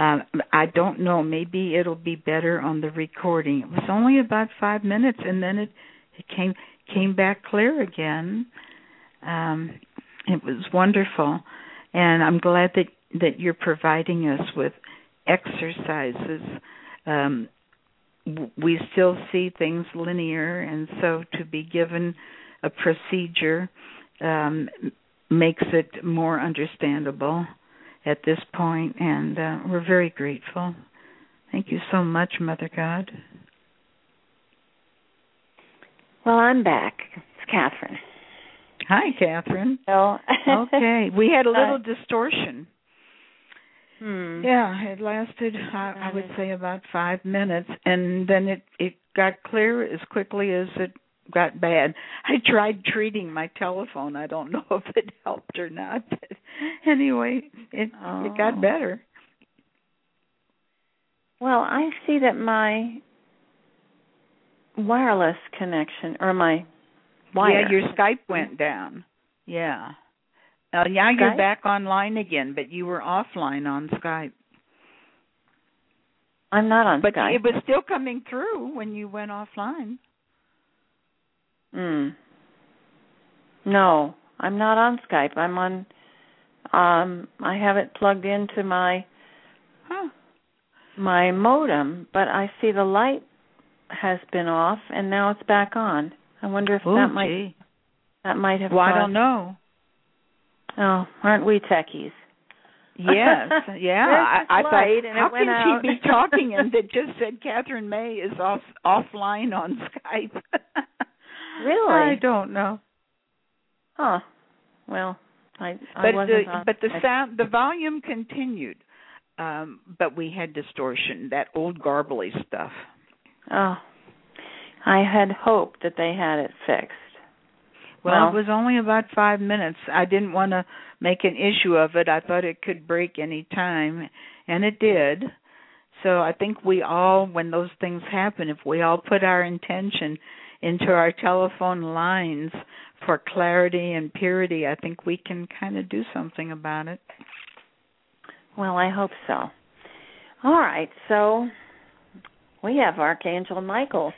Um, I don't know. Maybe it'll be better on the recording. It was only about five minutes, and then it it came came back clear again. Um, it was wonderful, and I'm glad that that you're providing us with exercises. Um, we still see things linear, and so to be given a procedure um, makes it more understandable at this point, and uh, we're very grateful. Thank you so much, Mother God. Well, I'm back. It's Kathryn. Hi, Kathryn. So, Okay, we had a little Uh, distortion. Hmm. Yeah, it lasted I, I would say about five minutes, and then it it got clear as quickly as it got bad. I tried treating my telephone. I don't know if it helped or not, but anyway, it it Oh. got better. Well, I see that my wireless connection or my wire. Yeah, your Skype went down. Yeah. Now, now you're back online again, but you were offline on Skype. I'm not on But Skype. it was still coming through when you went offline. Hmm. No, I'm not on Skype. I'm on. Um, I have it plugged into my Huh. my modem, but I see the light has been off and now it's back on. I wonder if Oh, that might gee. that might have. Well, I don't know. Oh, aren't we techies? Yes, yeah. I, I thought, how can she be talking and it just said Kathryn May is off offline on Skype? Really? I don't know. Huh. Well, I I But the on but the Skype. sound the volume continued, um, but we had distortion. That old garbly stuff. Oh, I had hoped that they had it fixed. Well, Well- it was only about five minutes. I didn't want to make an issue of it. I thought it could break any time, and it did. So I think we all, when those things happen, if we all put our intention into our telephone lines for clarity and purity, I think we can kind of do something about it. Well, I hope so. All right, so we have Archangel Michael.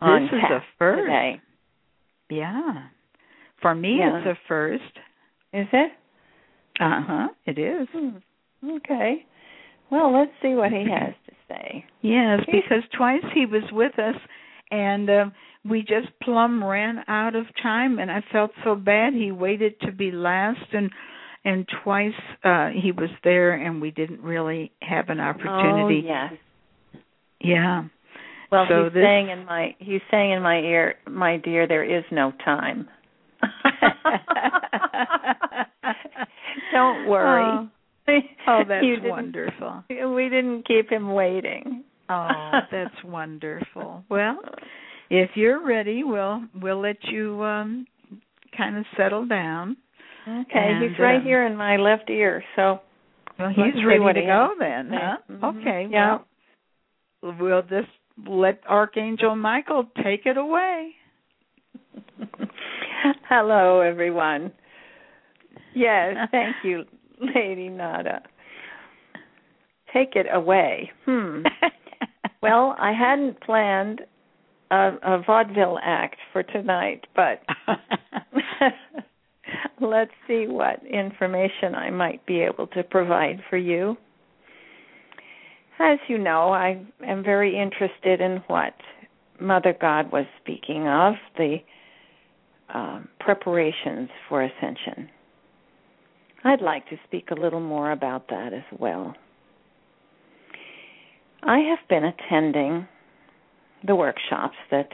on This is a first. today. Yeah. For me, Yeah. it's a first. Is it? Uh huh. It is. Hmm. Okay. Well, let's see what he has to say. Yes, because twice he was with us, and uh, we just plumb ran out of time, and I felt so bad. He waited to be last, and and twice uh he was there, and we didn't really have an opportunity. Oh, yes. Yeah. Well, So he's this- saying in my he's saying in my ear, my dear, there is no time. Don't worry. Oh, oh that's wonderful. We didn't keep him waiting. Oh, that's wonderful. Well, if you're ready, we'll we'll let you um kind of settle down. Okay, And, he's right um, here in my left ear, so Well, he's ready to go then, huh? Mhm. Okay. Yeah. Well, we'll just let Archangel Michael take it away. hello everyone. Yes, thank you, Lady Nada. Take it away. Hmm. Well, I hadn't planned a, a vaudeville act for tonight, but let's see what information I might be able to provide for you. As you know, I am very interested in what Mother God was speaking of the um, preparations for ascension. I'd like to speak a little more about that as well. I have been attending the workshops that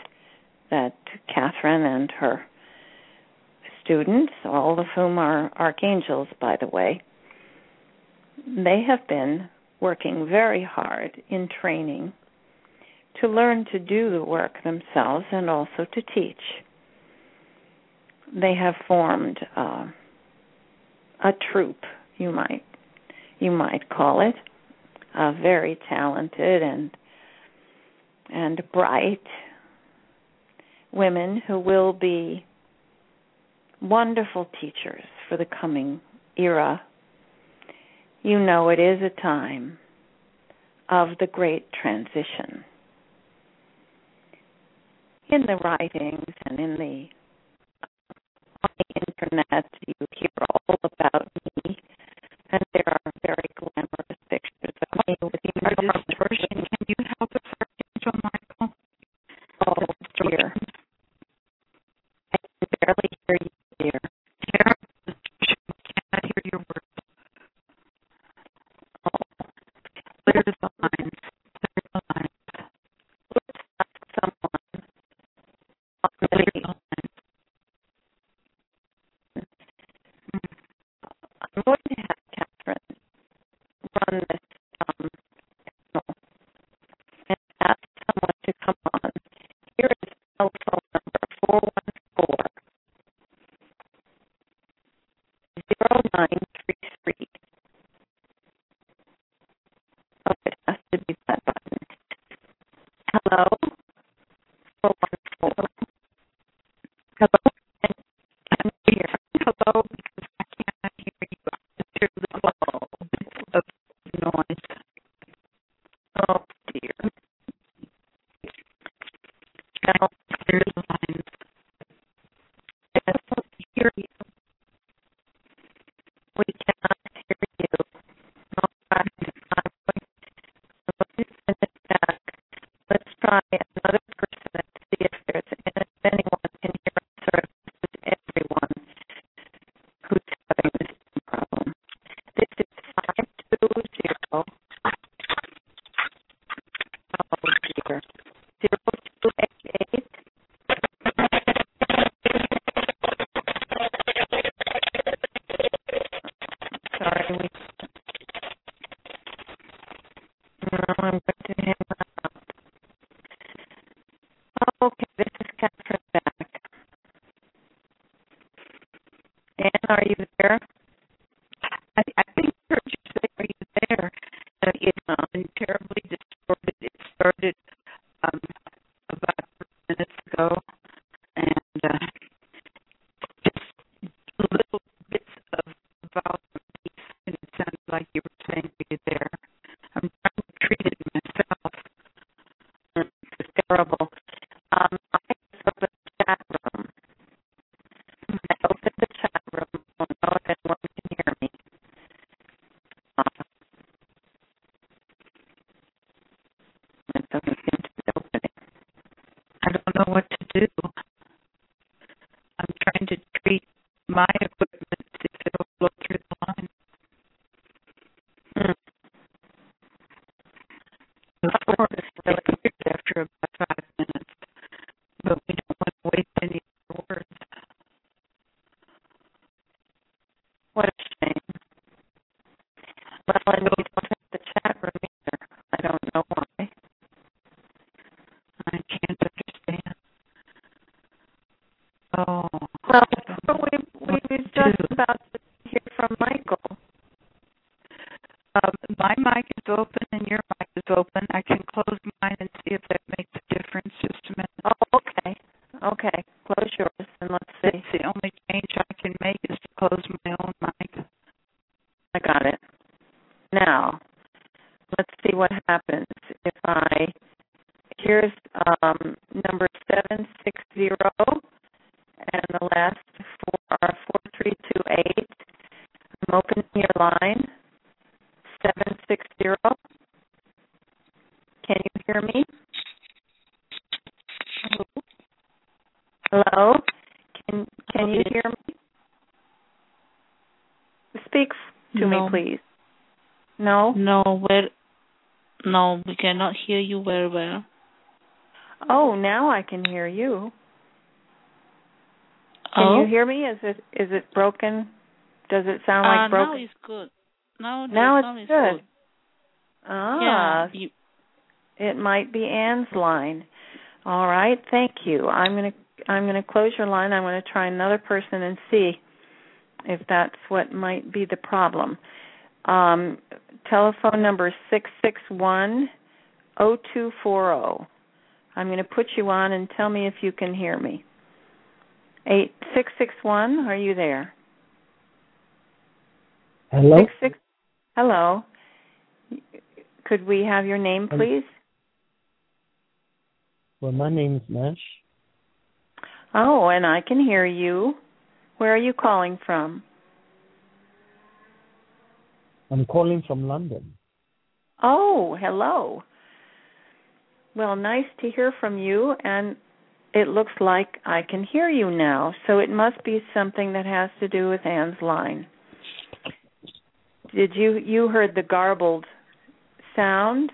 that Kathryn and her students, all of whom are archangels, by the way, they have been working very hard in training to learn to do the work themselves and also to teach. They have formed uh, a troupe, you might you might call it, uh, very talented and and bright women who will be wonderful teachers for the coming era. You know, it is a time of the great transition. In the writings and in the on the internet, you hear all about me, and there are very glamorous pictures of me with enormous distortion. Can you help us, Archangel Michael? Oh dear. I can barely cannot hear you very well. Oh, now I can hear you. Can oh, you hear me? Is it is it broken? Does it sound uh, like now broken? it's good. Now, Now it's good. good. Ah, Yeah, you, it might be Anne's line. All right, thank you. I'm gonna I'm gonna close your line. I'm gonna try another person and see if that's what might be the problem. Um, telephone number six six one oh two four oh. I'm gonna put you on and tell me if you can hear me. Eight six six one. Are you there? Hello? Six six. Hello. Could we have your name, please? Well, my name's Nash. Oh, and I can hear you. Where are you calling from? I'm calling from London. Oh, hello. Well, nice to hear from you, and it looks like I can hear you now, so it must be something that has to do with Anne's line. Did you you heard the garbled sound?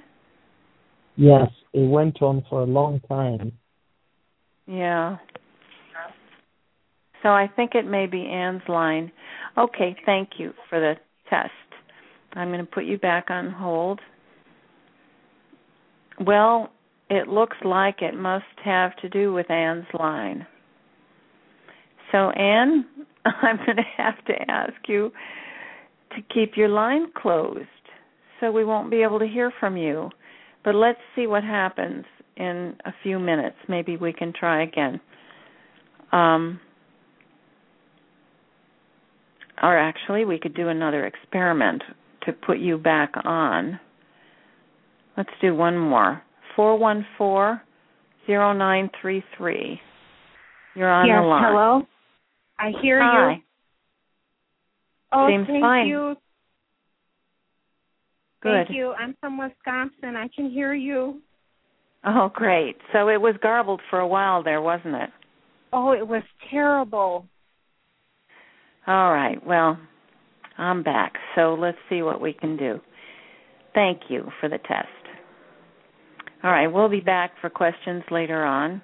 Yes, it went on for a long time. Yeah. So I think it may be Anne's line. Okay, thank you for the test. I'm going to put you back on hold. Well, it looks like it must have to do with Anne's line. So, Anne, I'm going to have to ask you to keep your line closed so we won't be able to hear from you. But let's see what happens in a few minutes. Maybe we can try again. Um, or actually, we could do another experiment to put you back on. Let's do one more. 414 0933. You're on yes, the line. hello. I hear Hi. you. Oh, Seems thank fine. you. Good. Thank you. I'm from Wisconsin. I can hear you. Oh, great. So it was garbled for a while there, wasn't it? Oh, it was terrible. All right. Well, I'm back. So let's see what we can do. Thank you for the test. All right. We'll be back for questions later on.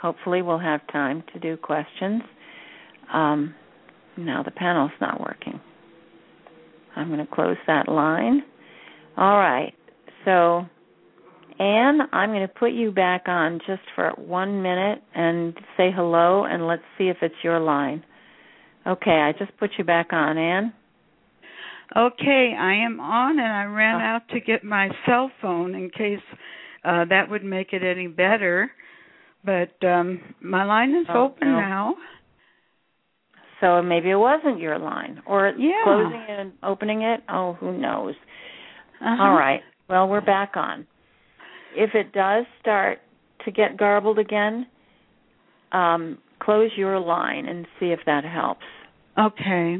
Hopefully, we'll have time to do questions. Um, now the panel's not working. I'm going to close that line. All right. So, Anne, I'm going to put you back on just for one minute and say hello, and let's see if it's your line. Okay, I just put you back on, Anne. Okay, I am on, and I ran out to get my cell phone in case uh, that would make it any better. But um, my line is Oh, open no. now. So maybe it wasn't your line, or Yeah. closing it and opening it. Oh, who knows? Uh-huh. All right. Well, we're back on. If it does start to get garbled again, um, close your line and see if that helps. Okay.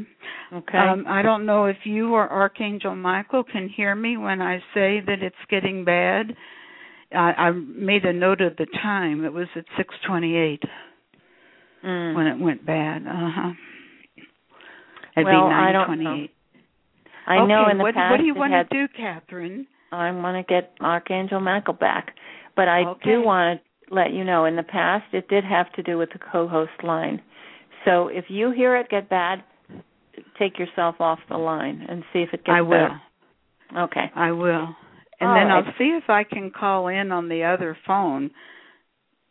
Okay. Um, I don't know if you or Archangel Michael can hear me when I say that it's getting bad. I, I made a note of the time. It was at 6:28 Mm. when it went bad. Uh huh. It'd Well, be 9:28. I know okay, in the what, past what do you want had, to do, Kathryn? I want to get Archangel Michael back, but I Okay. do want to let you know in the past it did have to do with the co-host line. So if you hear it get bad, take yourself off the line and see if it gets I will. better. Okay. I will. And All then right. I'll see if I can call in on the other phone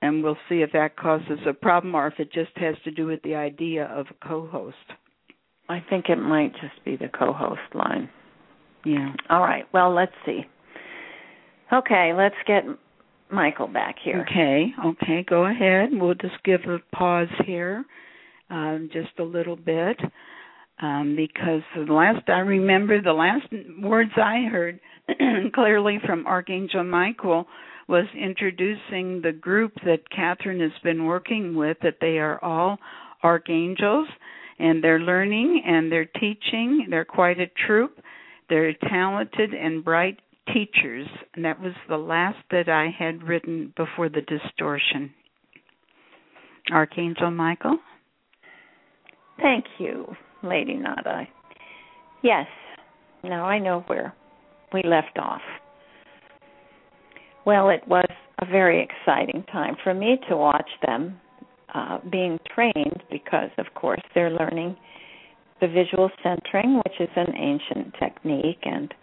and we'll see if that causes a problem or if it just has to do with the idea of a co-host. I think it might just be the co-host line. Yeah. All right. Well, let's see. Okay, let's get Michael back here. Okay, okay, go ahead. We'll just give a pause here, um, just a little bit, um, because the last I remember, the last words I heard clearly from Archangel Michael was introducing the group that Kathryn has been working with. That they are all archangels, and they're learning and they're teaching. They're quite a troop. They're talented and bright teachers, and that was the last that I had written before the distortion. Archangel Michael? Thank you, Lady Nada. Yes. Now I know where we left off. Well, it was a very exciting time for me to watch them uh, being trained because, of course, they're learning the visual centering, which is an ancient technique and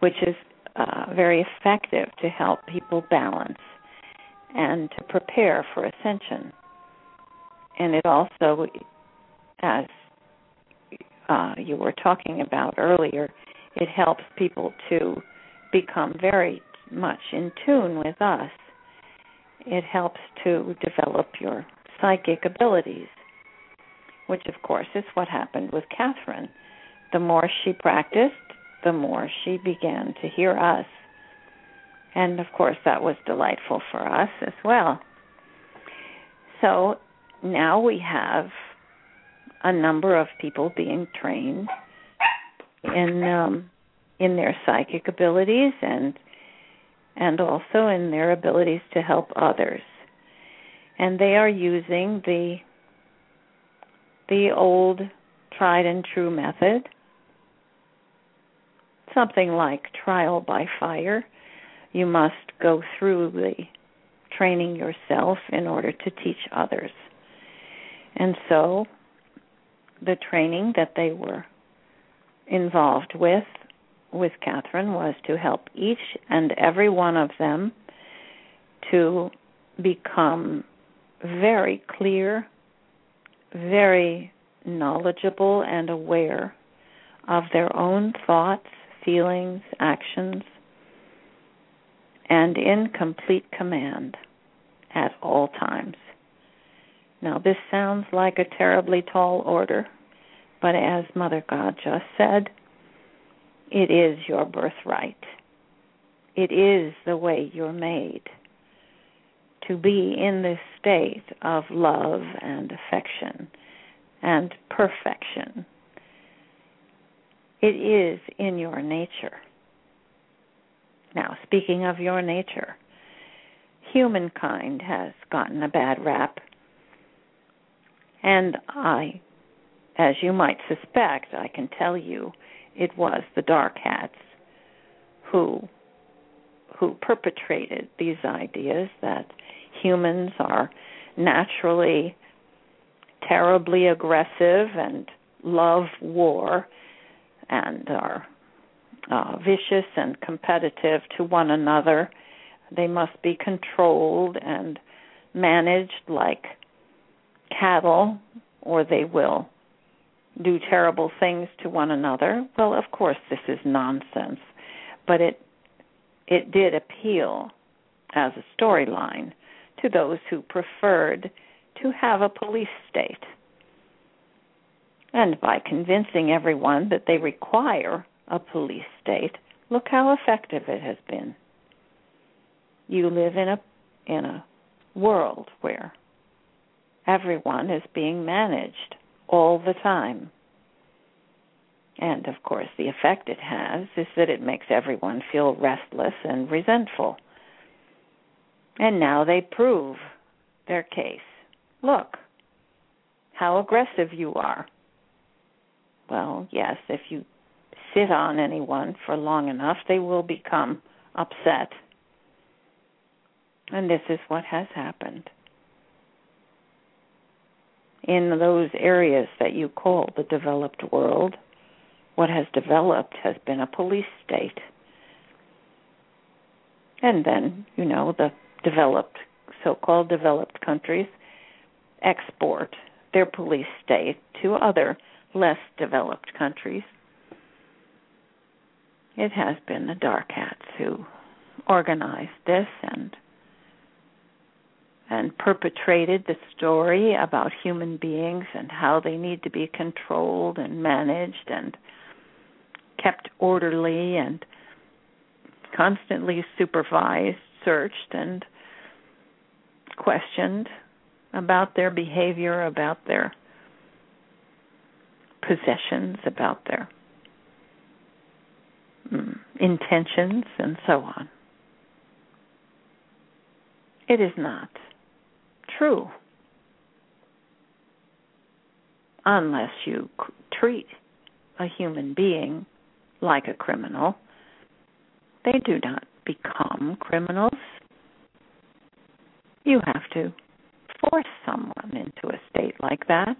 which is uh, very effective to help people balance and to prepare for ascension. And it also, as uh, you were talking about earlier, it helps people to become very much in tune with us. It helps to develop your psychic abilities, which, of course, is what happened with Kathryn. The more she practiced, the more she began to hear us. And, of course, that was delightful for us as well. So now we have a number of people being trained in um, in their psychic abilities and and also in their abilities to help others. And they are using the the old tried and true method, something like trial by fire. You must go through the training yourself in order to teach others. And so the training that they were involved with with Kathryn was to help each and every one of them to become very clear, very knowledgeable and aware of their own thoughts, feelings, actions, and in complete command at all times. Now, this sounds like a terribly tall order, but as Mother God just said, it is your birthright. It is the way you're made to be in this state of love and affection and perfection. It is in your nature. Now, speaking of your nature, humankind has gotten a bad rap. And I, as you might suspect, I can tell you, it was the dark hats who who perpetrated these ideas that humans are naturally terribly aggressive and love war and are uh, vicious and competitive to one another. They must be controlled and managed like cattle, or they will do terrible things to one another. Well, of course this is nonsense, but it it did appeal as a storyline to those who preferred to have a police state. And by convincing everyone that they require a police state, look how effective it has been. You live in a in a world where everyone is being managed all the time. And of course, the effect it has is that it makes everyone feel restless and resentful. And now they prove their case. Look, how aggressive you are. Well, yes, if you sit on anyone for long enough, they will become upset. And this is what has happened. In those areas that you call the developed world, what has developed has been a police state. And then, you know, the developed, so called developed countries export their police state to other less developed countries. It has been the dark hats who organized this and and perpetrated the story about human beings and how they need to be controlled and managed and kept orderly and constantly supervised, searched and questioned about their behavior, about their possessions, about their mm, intentions, and so on. It is not true unless you treat a human being like a criminal. They do not become criminals. You have to force someone into a state like that.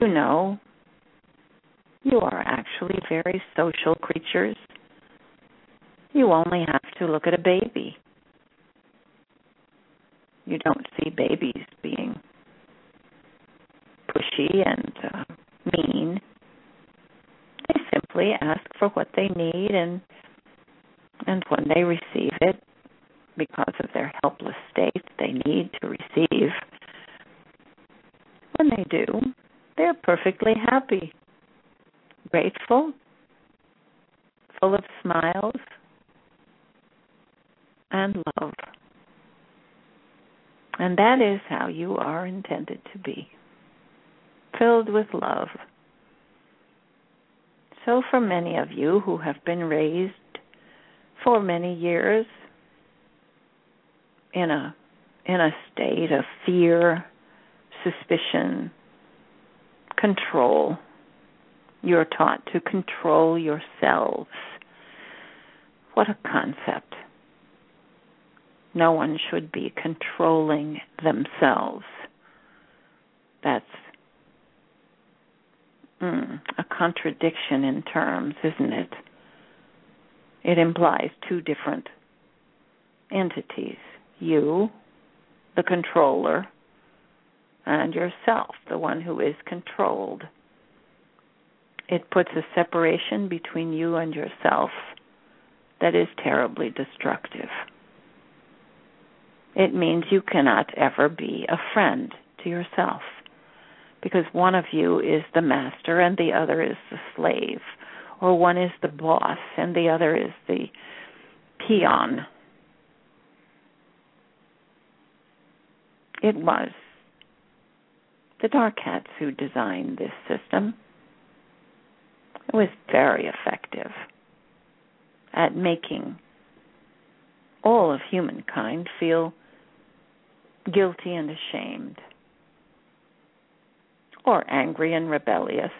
You know, you are actually very social creatures. You only have to look at a baby. You don't see babies being pushy and uh, mean. They simply ask for what they need and and when they receive it, because of their helpless state they need to receive, when they do, they're perfectly happy, grateful, full of smiles and love. And that is how you are intended to be filled with love. So, for many of you who have been raised for many years in a in a state of fear, suspicion, control. You're taught to control yourselves. What a concept. No one should be controlling themselves. That's mm, a contradiction in terms, isn't it? It implies two different entities you, the controller, and yourself, the one who is controlled. It puts a separation between you and yourself that is terribly destructive. It means you cannot ever be a friend to yourself because one of you is the master and the other is the slave, or one is the boss and the other is the peon it was the Dark Hats who designed this system. It was very effective at making all of humankind feel guilty and ashamed, or angry and rebellious,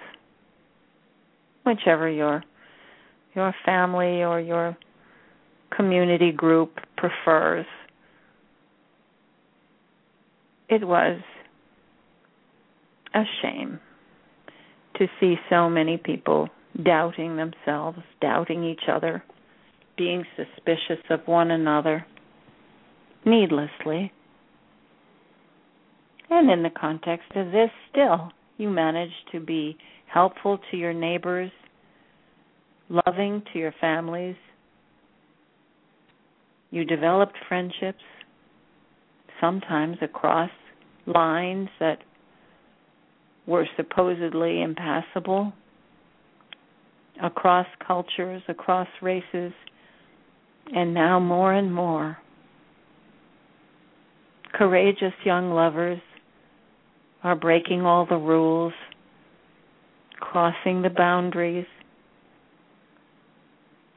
whichever your your family or your community group prefers it was a shame to see so many people doubting themselves, doubting each other, being suspicious of one another needlessly. And in the context of this, still You managed to be helpful to your neighbors, loving to your families. You developed friendships, sometimes across lines that were supposedly impassable, across cultures, across races, and now more and more. Courageous young lovers are breaking all the rules, crossing the boundaries.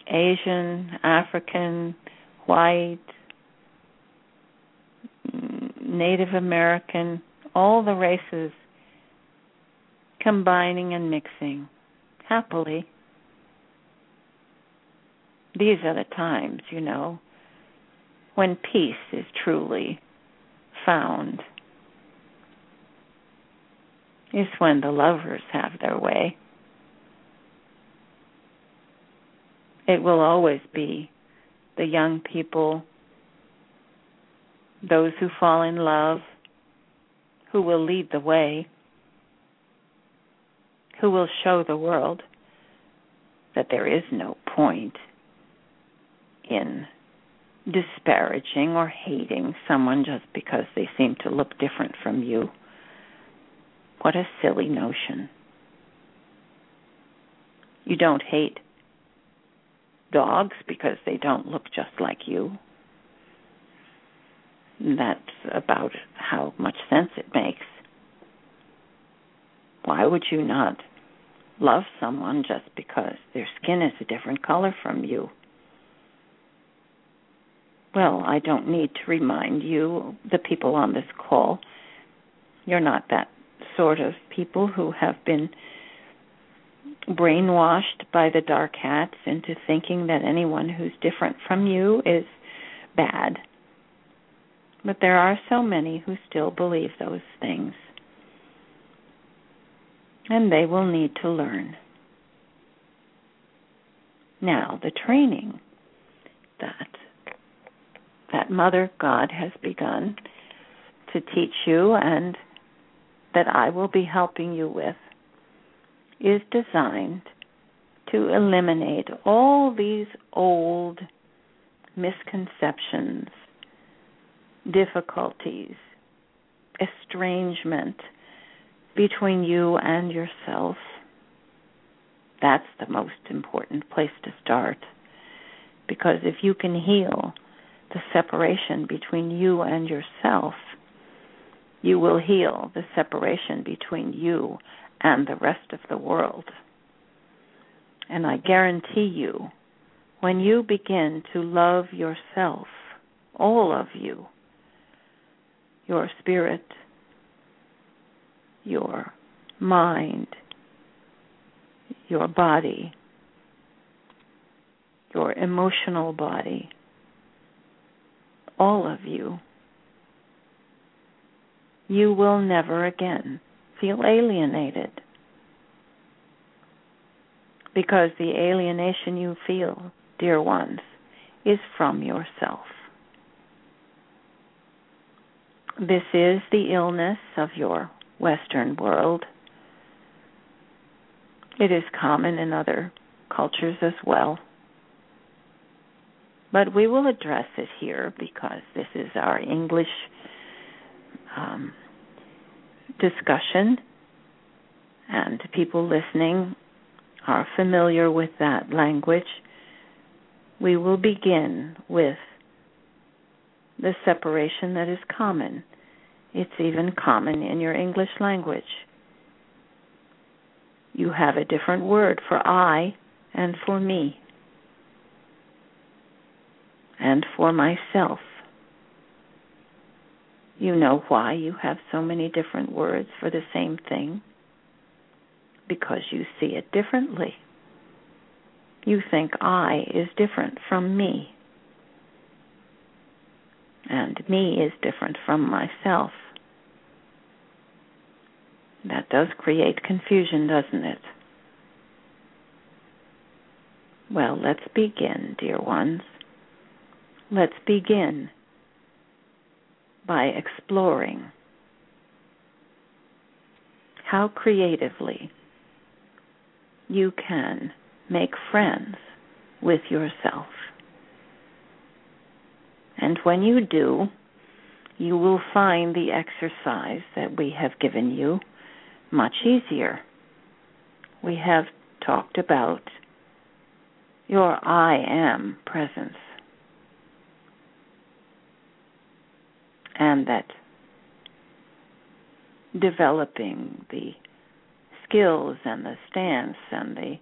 Asian, African, white, Native American, all the races combining and mixing happily. These are the times, you know, when peace is truly found. Is when the lovers have their way. It will always be the young people, those who fall in love, who will lead the way, who will show the world that there is no point in disparaging or hating someone just because they seem to look different from you. What a silly notion. You don't hate dogs because they don't look just like you. That's about how much sense it makes. Why would you not love someone just because their skin is a different color from you? Well, I don't need to remind you, the people on this call, you're not that sort of people who have been brainwashed by the dark hats into thinking that anyone who's different from you is bad. But there are so many who still believe those things. And they will need to learn. Now, the training that that Mother God has begun to teach you and that I will be helping you with is designed to eliminate all these old misconceptions, difficulties, estrangement between you and yourself. That's the most important place to start. Because if you can heal the separation between you and yourself, you will heal the separation between you and the rest of the world. And I guarantee you, when you begin to love yourself, all of you, your spirit, your mind, your body, your emotional body, all of you, you will never again feel alienated. Because the alienation you feel, dear ones, is from yourself. This is the illness of your Western world. It is common in other cultures as well. But we will address it here because this is our English um, discussion, and people listening are familiar with that language. We will begin with the separation that is common. It's even common in your English language. You have a different word for I and for me and for myself. You know why you have so many different words for the same thing? Because you see it differently. You think I is different from me, and me is different from myself. That does create confusion, doesn't it? Well, let's begin, dear ones. Let's begin by exploring how creatively you can make friends with yourself. And when you do, you will find the exercise that we have given you much easier. We have talked about your I am presence. And that developing the skills and the stance and the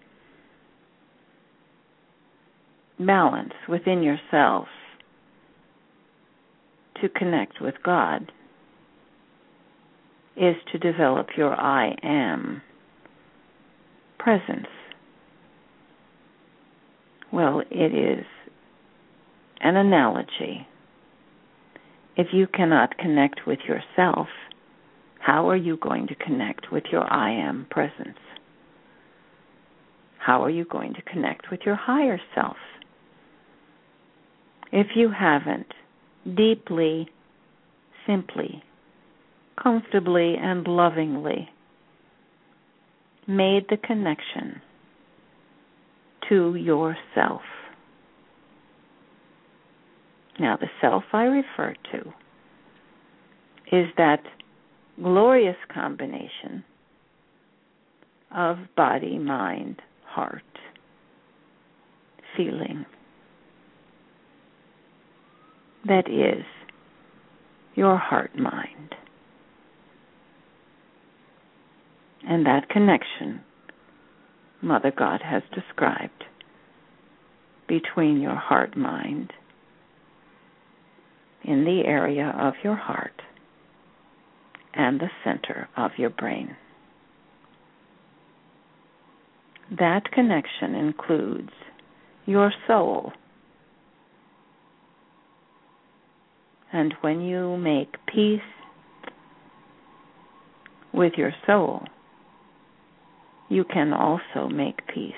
balance within yourself to connect with God is to develop your I am presence. Well, it is an analogy. If you cannot connect with yourself, how are you going to connect with your I am presence? How are you going to connect with your higher self? If you haven't deeply, simply, comfortably, and lovingly made the connection to yourself. Now, the self I refer to is that glorious combination of body, mind, heart, feeling that is your heart mind. And that connection Mother God has described between your heart mind in the area of your heart and the center of your brain. That connection includes your soul And when you make peace with your soul, you can also make peace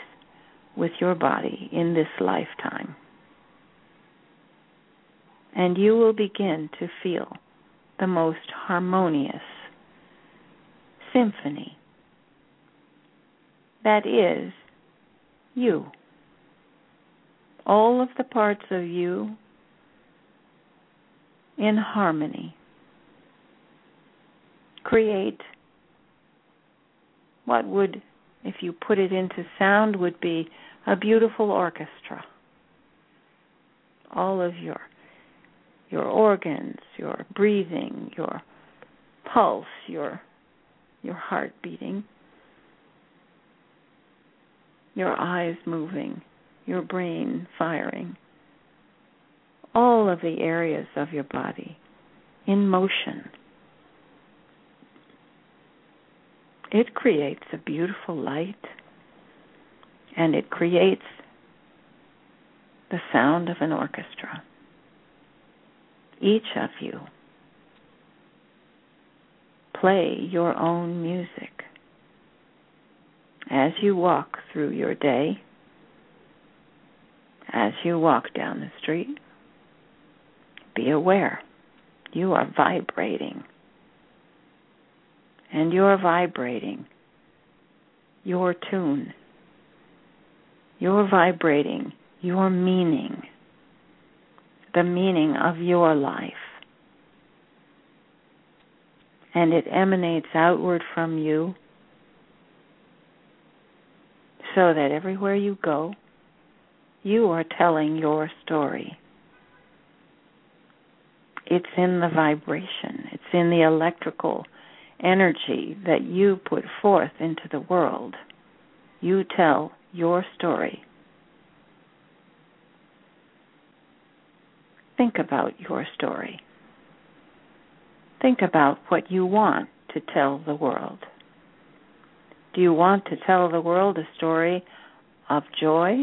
with your body in this lifetime. And you will begin to feel the most harmonious symphony that is you. All of the parts of you in harmony. Create what would, if you put it into sound, would be a beautiful orchestra. All of your your organs, your breathing, your pulse, your your heart beating, your eyes moving, your brain firing all of the areas of your body in motion. It creates a beautiful light and it creates the sound of an orchestra. Each of you play your own music as you walk through your day, as you walk down the street be aware. You are vibrating. And you're vibrating your tune. You're vibrating your meaning, the meaning of your life. And it emanates outward from you so that everywhere you go, you are telling your story. It's in the vibration, it's in the electrical energy that you put forth into the world. You tell your story. Think about your story. Think about what you want to tell the world. Do you want to tell the world a story of joy,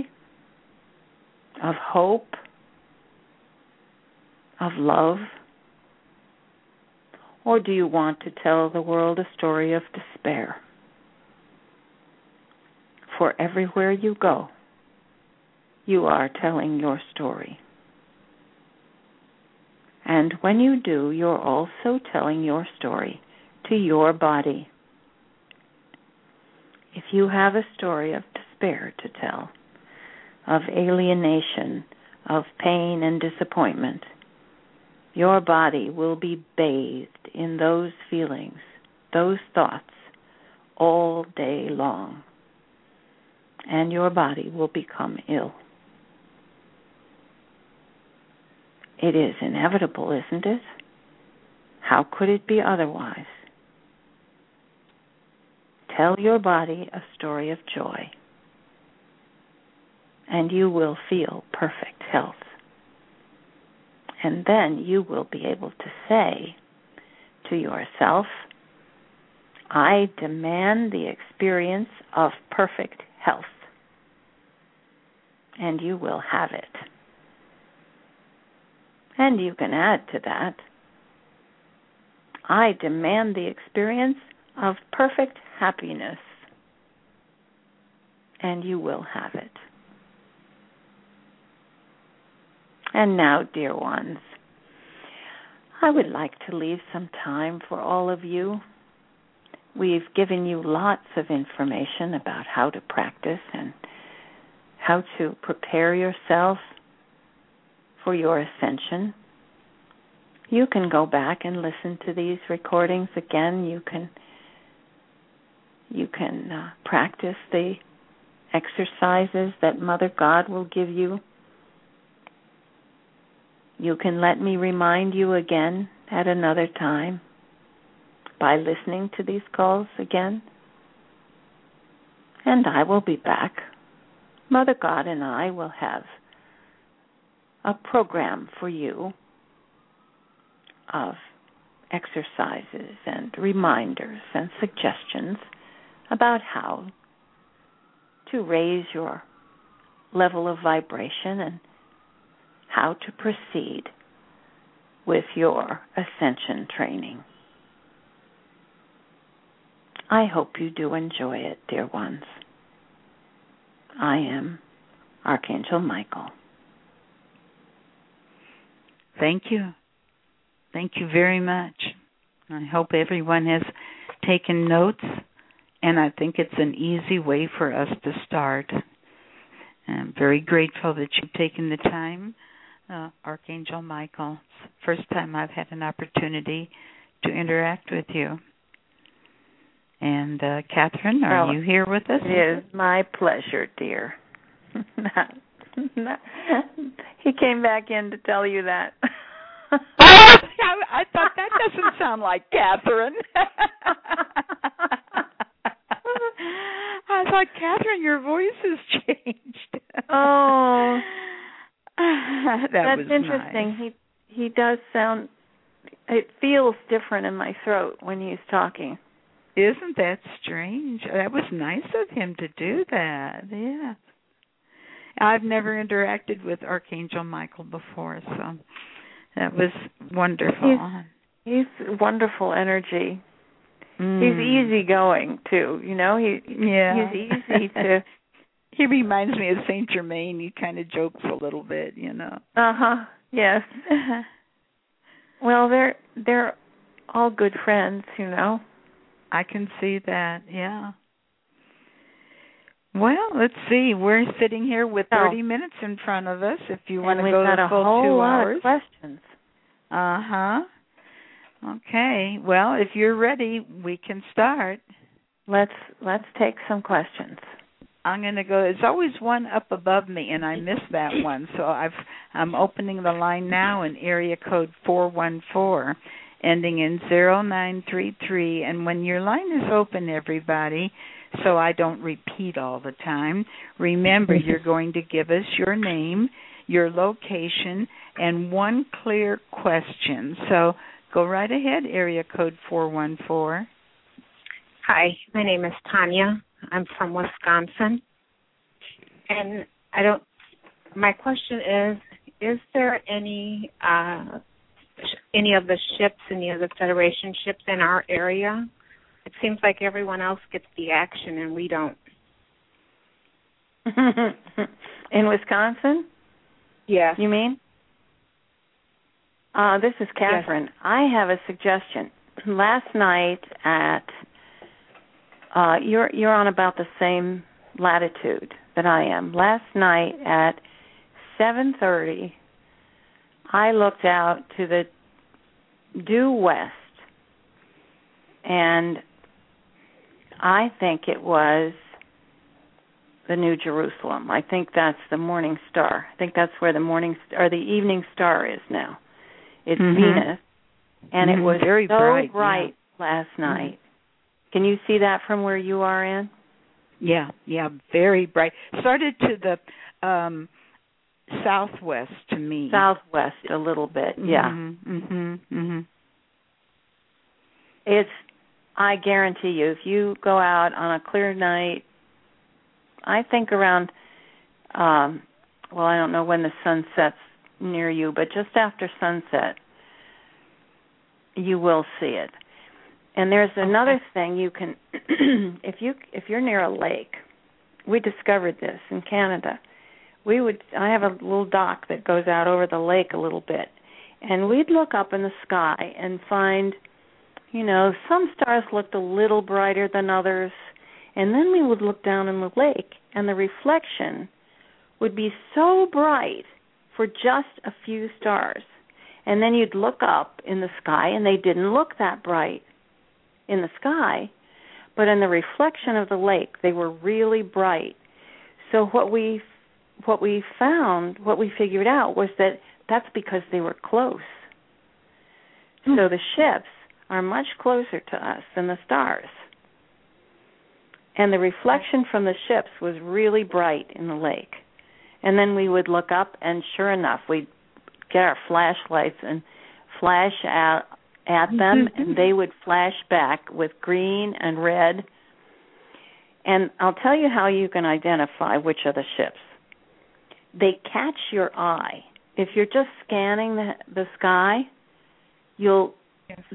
of hope, of love? Or do you want to tell the world a story of despair? For everywhere you go, you are telling your story. And when you do, you're also telling your story to your body. if you have a story of despair to tell, of alienation, of pain and disappointment, your body will be bathed in those feelings, those thoughts, all day long. And your body will become ill. It is inevitable, isn't it? How could it be otherwise? Tell your body a story of joy, and you will feel perfect health. And then you will be able to say to yourself, I demand the experience of perfect health. And you will have it. And you can add to that I demand the experience of perfect happiness. And you will have it. And now, dear ones, I would like to leave some time for all of you. We've given you lots of information about how to practice and how to prepare yourself for your ascension. You can go back and listen to these recordings again. You can you can uh, practice the exercises that Mother God will give you. You can let me remind you again at another time by listening to these calls again. And I will be back. Mother God and I will have a program for you of exercises and reminders and suggestions about how to raise your level of vibration and how to proceed with your ascension training. I hope you do enjoy it, dear ones. I am Archangel Michael. Thank you. Thank you very much. I hope everyone has taken notes, and I think it's an easy way for us to start. I'm very grateful that you've taken the time, uh, Archangel Michael. It's the first time I've had an opportunity to interact with you. And uh, Kathryn, are Well, you here with us? It is my pleasure, dear. he came back in to tell you that. I, I thought that doesn't sound like Kathryn. I thought, Kathryn, your voice has changed. Oh, that that's was interesting. nice. He he does sound. It feels different in my throat when he's talking. Isn't that strange? That was nice of him to do that. Yeah. I've never interacted with Archangel Michael before, so that was wonderful. He's wonderful energy. Mm. He's easygoing too. You know, he Yeah. he's easy to. he reminds me of Saint Germain. He kind of jokes a little bit, you know. Uh huh. Yes. Well, they're they're all good friends, you know. I can see that. Yeah. Well, let's see. We're sitting here with Oh. 30 minutes in front of us. If you want to we've go got the a full whole two lot hours. of questions. Uh huh. Okay. Well, if you're ready, we can start. Let's let's take some questions. I'm going to go. There's always one up above me, and I missed that one. So I've I'm opening the line now in area code four one four, ending in zero nine three three. And when your line is open, everybody, so I don't repeat all the time. Remember, you're going to give us your name, your location, and one clear question. So go right ahead, area code 414. Hi, my name is Tanya. I'm from Wisconsin. And I don't my question is is there any uh any of the ships any of the federation ships in our area? It seems like everyone else gets the action and we don't. in Wisconsin, Yes. you mean? Uh, this is Kathryn. I have a suggestion. Last night at uh, you're you're on about the same latitude that I am. Last night at 7:30, I looked out to the due west, and I think it was the New Jerusalem. I think that's the morning star. I think that's where the morning or the evening star is now. It's Mhm. Venus, and Mhm. it was Very so bright, yeah. last night. Can you see that from where you are in? Yeah, yeah, very bright. Started to the um southwest to me. Southwest a little bit. Yeah. Mhm. Mm-hmm. It's I guarantee you if you go out on a clear night I think around um well I don't know when the sun sets near you but just after sunset you will see it. And there's another thing you can if you if you're near a lake. We discovered this in Canada. We would I have a little dock that goes out over the lake a little bit. And we'd look up in the sky and find you know, some stars looked a little brighter than others. And then we would look down in the lake, and the reflection would be so bright for just a few stars. And then you'd look up in the sky, and they didn't look that bright in the sky, but in the reflection of the lake, they were really bright. So what we what we found, what we figured out was that that's because they were close. Hmm. So the ships are much closer to us than the stars. And the reflection from the ships was really bright in the lake. And then we would look up, and sure enough, we'd get our flashlights and flash out at them, and they would flash back with green and red. And I'll tell you how you can identify which are the ships. They catch your eye. If you're just scanning the, the sky, you'll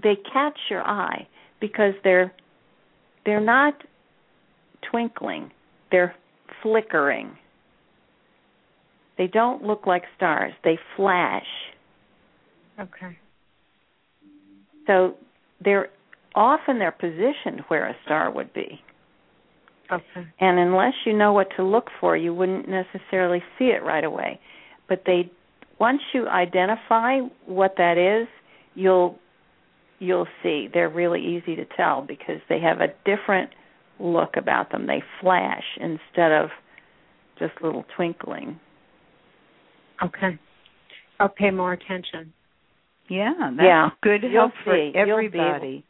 they catch your eye because they're they're not twinkling they're flickering they don't look like stars they flash Okay. so they're often they're positioned where a star would be Okay. and unless you know what to look for you wouldn't necessarily see it right away but they once you identify what that is you'll you'll see they're really easy to tell because they have a different look about them. They flash instead of just little twinkling. Okay. I'll pay more attention. Yeah, that's Yeah. good You'll help for see. You'll be everybody.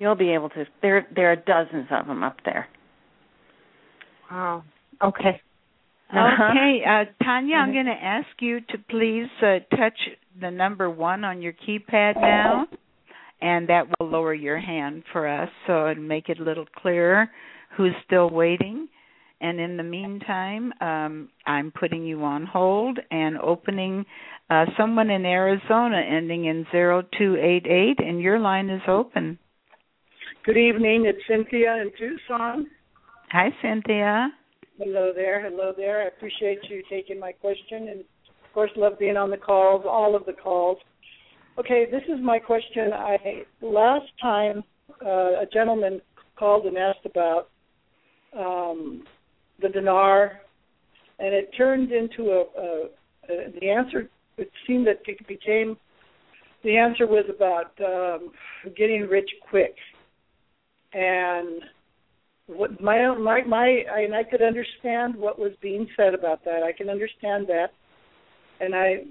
You'll be able to. There, there are dozens of them up there. Wow. Okay. Uh-huh. Okay, uh, Tanya, I'm going to ask you to please uh, touch the number one on your keypad now, and that will lower your hand for us so and make it a little clearer who's still waiting. And in the meantime, um, I'm putting you on hold and opening uh, someone in Arizona ending in zero two eight eight, and your line is open. Good evening. It's Cynthia in Tucson. Hi, Cynthia. Hello there. Hello there. I appreciate you taking my question and of course love being on the calls, all of the calls. Okay, this is my question. I last time uh, a gentleman called and asked about um, the dinar, and it turned into a, a, a the answer. It seemed that it became the answer was about um, getting rich quick, and what my my my I, and I could understand what was being said about that. I can understand that, and I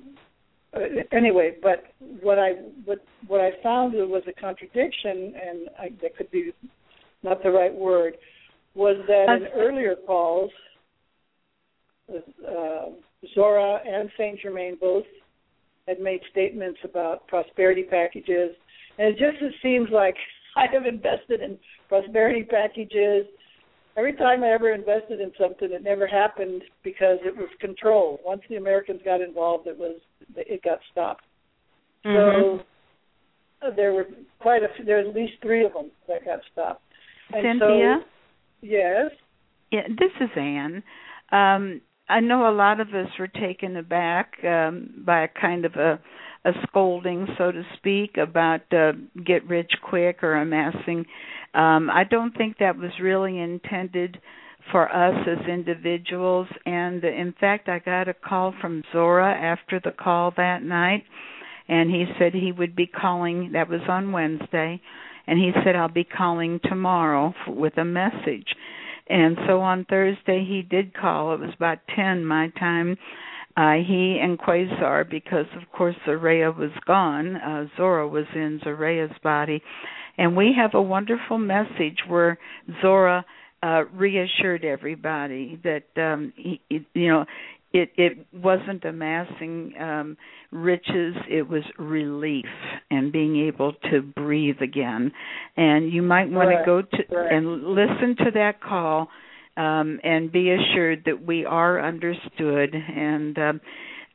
uh, anyway. But what I what what I found was a contradiction, and I, that could be not the right word. Was that in earlier calls, uh, Zora and Saint Germain both had made statements about prosperity packages, and it just it seems like I have invested in prosperity packages. Every time I ever invested in something, it never happened because it was controlled. Once the Americans got involved, it was it got stopped. Mhm. So there were quite a few. There were at least three of them that got stopped. And Cynthia. So, yes. Yeah, this is Anne. Um, I know a lot of us were taken aback um, by a kind of a, a scolding, so to speak, about uh, get rich quick or amassing Um, I don't think that was really intended for us as individuals. And in fact, I got a call from Zora after the call that night, and he said he would be calling. That was on Wednesday, and he said I'll be calling tomorrow with a message. And so on Thursday he did call. It was about ten my time. Uh, he and Quasar, because of course Zoraya was gone, uh, Zora was in Zoraya's body, and we have a wonderful message where Zora uh, reassured everybody that um, he, you know it it wasn't amassing um riches it was relief and being able to breathe again and you might want to go to correct. and listen to that call um and be assured that we are understood and um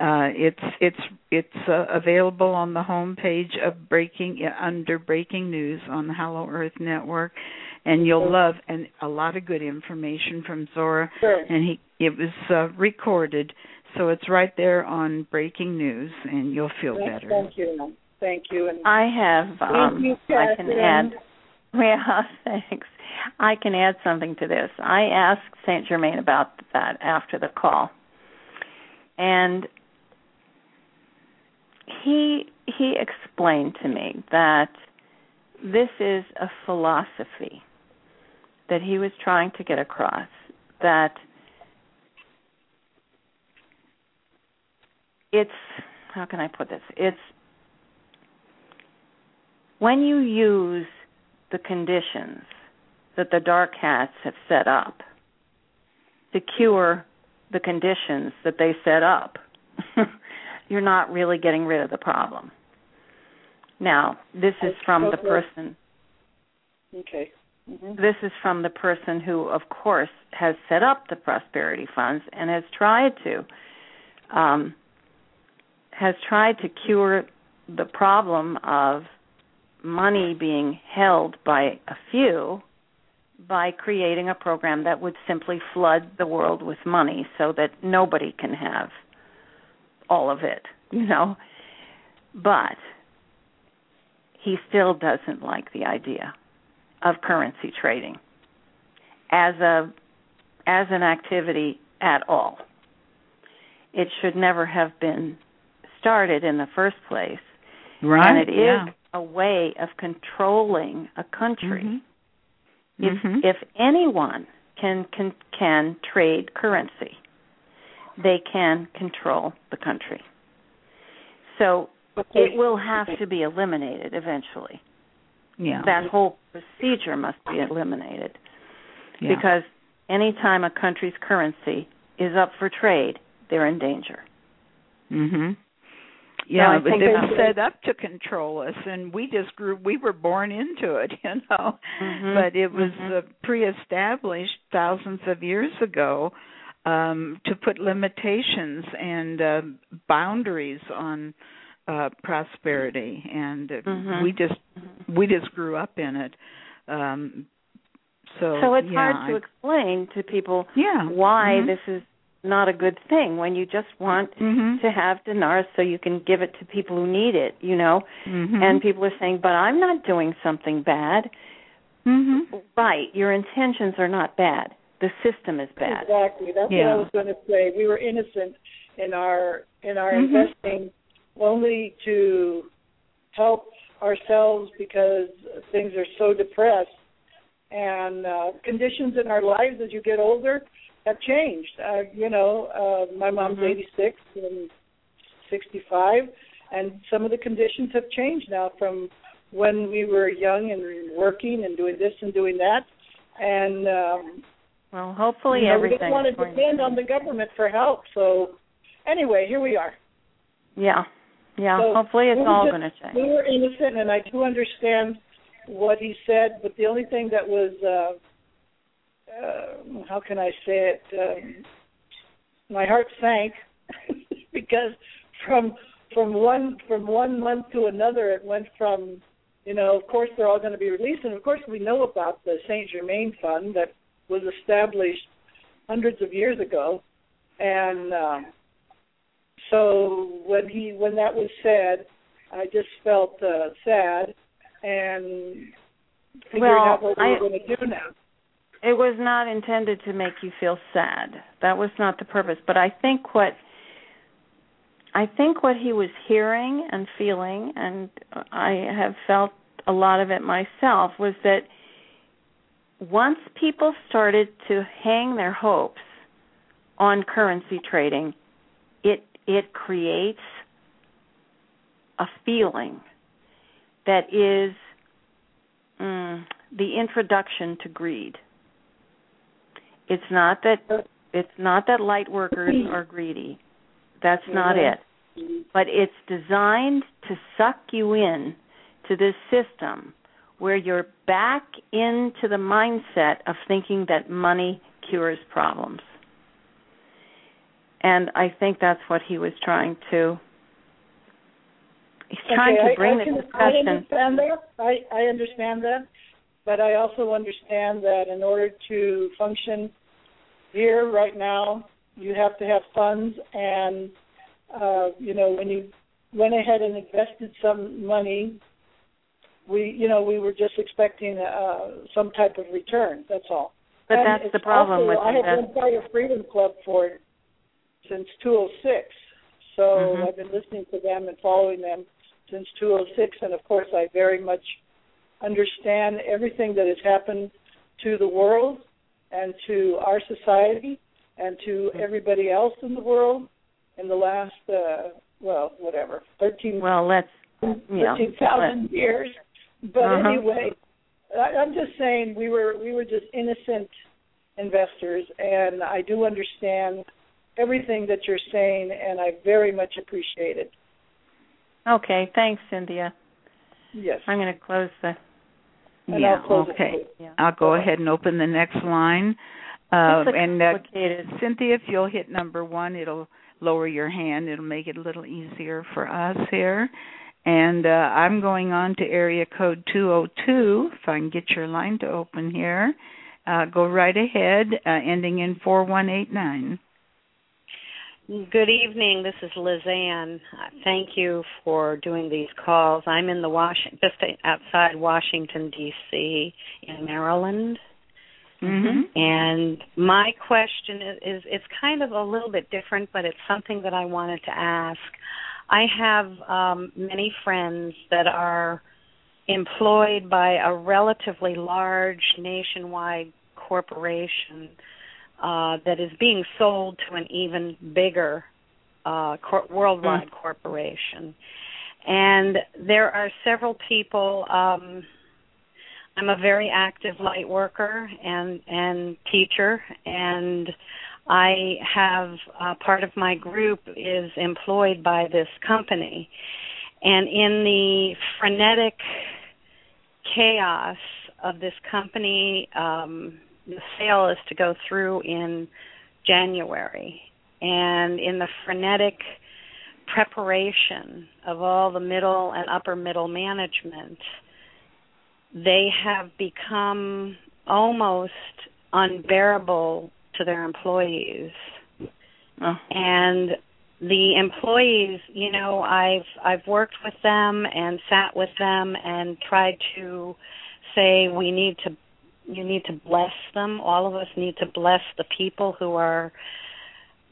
uh it's it's it's uh, available on the home page of breaking uh, under breaking news on the Hollow Earth network and you'll love and a lot of good information from Zora Sure. and he it was uh, recorded so it's right there on breaking news and you'll feel Thank- better Thank you. Thank you. And I have Thank um you, I can add Yeah, thanks. I can add something to this. I asked Saint Germain about that after the call. And he he explained to me that this is a philosophy that he was trying to get across that it's how can I put this? It's when you use the conditions that the dark hats have set up to cure the conditions that they set up, you're not really getting rid of the problem. Now, this is from the person okay. Mhm. this is from the person who of course has set up the prosperity funds and has tried to um, has tried to cure the problem of money being held by a few by creating a program that would simply flood the world with money so that nobody can have all of it, you know. But he still doesn't like the idea of currency trading as a as an activity at all. It should never have been started in the first place. right and it is yeah a way of controlling a country. Mm-hmm. Mhm. If if anyone can can can trade currency, they can control the country. So it will have to be eliminated eventually. yeah That whole procedure must be eliminated yeah. because anytime a country's currency is up for trade, they're in danger. Mhm. Yeah, I but think they that- were set up to control us, and we just grew. We were born into it, you know. Mhm. But it was Mhm. uh, pre-established thousands of years ago um, to put limitations and uh, boundaries on uh, prosperity, and Mhm. we just Mhm. we just grew up in it. Um, so So it's yeah, hard to I- explain to people yeah why Mhm. this is not a good thing when you just want Mhm. to have dinars so you can give it to people who need it, you know. Mhm. And people are saying, "But I'm not doing something bad." Mhm. Right, your intentions are not bad. The system is bad. Exactly. That's what I was going to say. We were innocent in our in our Mhm. investing only to help ourselves because things are so depressed and uh conditions in our lives as you get older have changed. Uh you know, uh my mom's Mhm. 86 and 65 and some of the conditions have changed now from when we were young and working and doing this and doing that and um Well, hopefully you know, we everything. don't want to depend on the government for help. So anyway, here we are. Yeah, yeah. So hopefully it's we all going to change. We were innocent, and I do understand what he said. But the only thing that was, uh, uh, how can I say it? Um, my heart sank because from from one from one month to another, it went from you know, of course they're all going to be released, and of course we know about the Saint Germain Fund that was established hundreds of years ago, and uh, so when he when that was said, I just felt uh, sad, and figuring Well, out what we I- were going to do now. It was not intended to make you feel sad. That was not the purpose. But I think what I think what he was hearing and feeling, and I have felt a lot of it myself, was that once people started to hang their hopes on currency trading, it it creates a feeling that is mm, the introduction to greed. It's not that it's not that light workers are greedy. That's not it. But it's designed to suck you in to this system where you're back into the mindset of thinking that money cures problems. And I think that's what he was trying to he's trying okay, to bring I, I the can, I discussion understand that. I, I understand that, but I also understand that in order to function here right now, you have to have funds, and uh, you know when you went ahead and invested some money, we you know we were just expecting uh, some type of return. That's all. But And that's the problem also, with I have been part of Freedom Club for since 206, so Mhm. I've been listening to them and following them since 206, and of course I very much understand everything that has happened to the world and to our society and to everybody else in the world in the last uh well whatever 13 well let's yeah, 13,000 years but Uh-huh. anyway I, I'm just saying we were we were just innocent investors and I do understand everything that you're saying and I very much appreciate it Okay, thanks, Cynthia. yes I'm going to close the. And yeah, I'll okay. Yeah. I'll go ahead and open the next line. Uh, and uh. Cynthia, if you'll hit number one, it'll lower your hand. It'll make it a little easier for us here. And uh, I'm going on to area code 202. If I can get your line to open here, uh, go right ahead, uh, ending in 4189. Good evening. This is Liz Ann. Uh, Thank you for doing these calls. I'm in the Washington, just outside Washington D.C. in Maryland, Mm-hmm. and my question is, is it's kind of a little bit different, but it's something that I wanted to ask. I have um, many friends that are employed by a relatively large nationwide corporation uh, that is being sold to an even bigger uh, cor- worldwide corporation. And there are several people. Um, I'm a very active light worker and and teacher, and I have uh, part of my group is employed by this company, and in the frenetic chaos of this company, um, the sale is to go through in January, and in the frenetic preparation of all the middle and upper middle management, they have become almost unbearable to their employees. Oh. And the employees, you know, I've I've worked with them and sat with them and tried to say we need to you need to bless them. All of us need to bless the people who are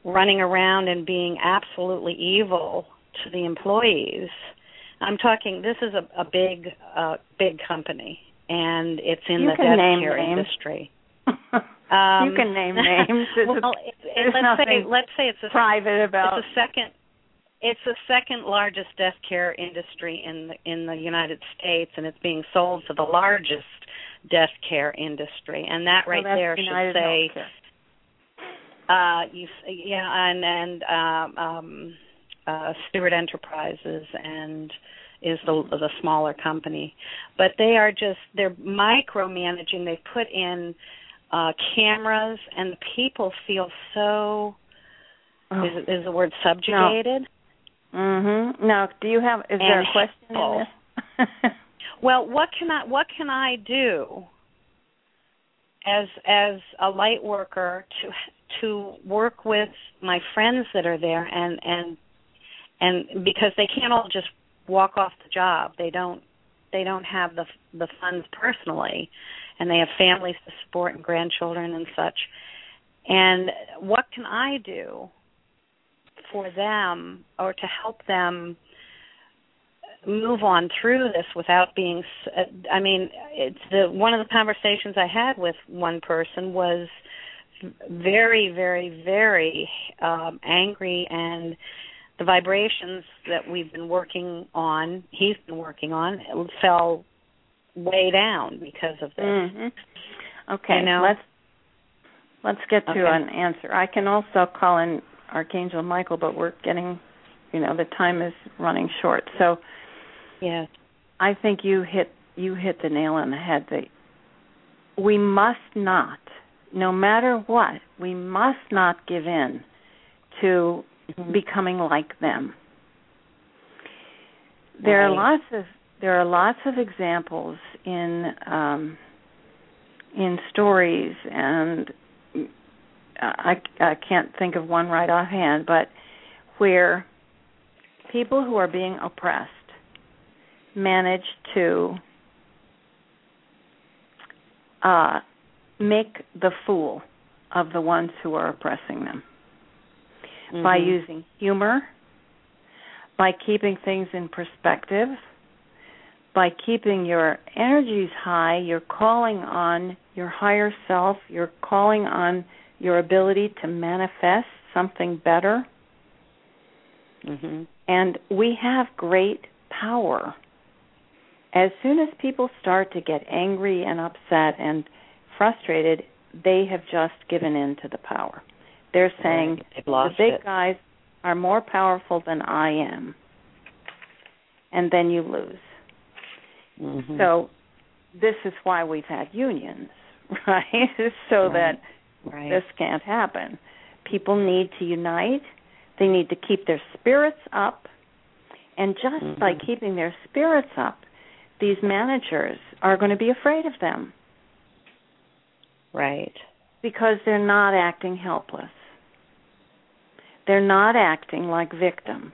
running around and being absolutely evil to the employees. I'm talking. This is a, a big, uh, big company, and it's in You the death name care names. industry. Um, you can name names. It's- well, it, it, let's say let's say it's a private about. it's the second it's the second largest death care industry in the in the United States and it's being sold to the largest death care industry and that right Well, there United should say uh you yeah and and um um uh Stewart Enterprises and is the the smaller company but they are just they're micromanaging they put in uh cameras and the people feel so Oh. is is the word subjugated Mhm. Now, do you have? Is there a And question in this? Well, what can I what can I do as as a light worker to to work with my friends that are there and and and because they can't all just walk off the job. They don't they don't have the the funds personally, and they have families to support and grandchildren and such. And what can I do for them or to help them move on through this without being uh, i mean it's the one of the conversations i had with one person was very very very um angry and the vibrations that we've been working on he's been working on fell way down because of this Mhm. Okay, You know? let's let's get to Okay. an answer. I can also call in Archangel Michael, but we're getting, you know, the time is running short. So yes. I think you hit you hit the nail on the head that we must not, no matter what, we must not give in to becoming like them. There are lots of there are lots of examples in um, in stories, and I, I can't think of one right offhand, but where people who are being oppressed manage to uh, make the fool of the ones who are oppressing them by Mhm. using humor, by keeping things in perspective, by keeping your energies high, you're calling on your higher self, you're calling on your ability to manifest something better. mhm And we have great power. As soon as people start to get angry and upset and frustrated, they have just given in to the power. They're saying the big it. guys are more powerful than I am. And then you lose. Mhm. So this is why we've had unions, right? so Right. that right this can't happen. People need to unite. They need to keep their spirits up. And just by Mhm. keeping their spirits up, these managers are going to be afraid of them right because they're not acting helpless. They're not acting like victims.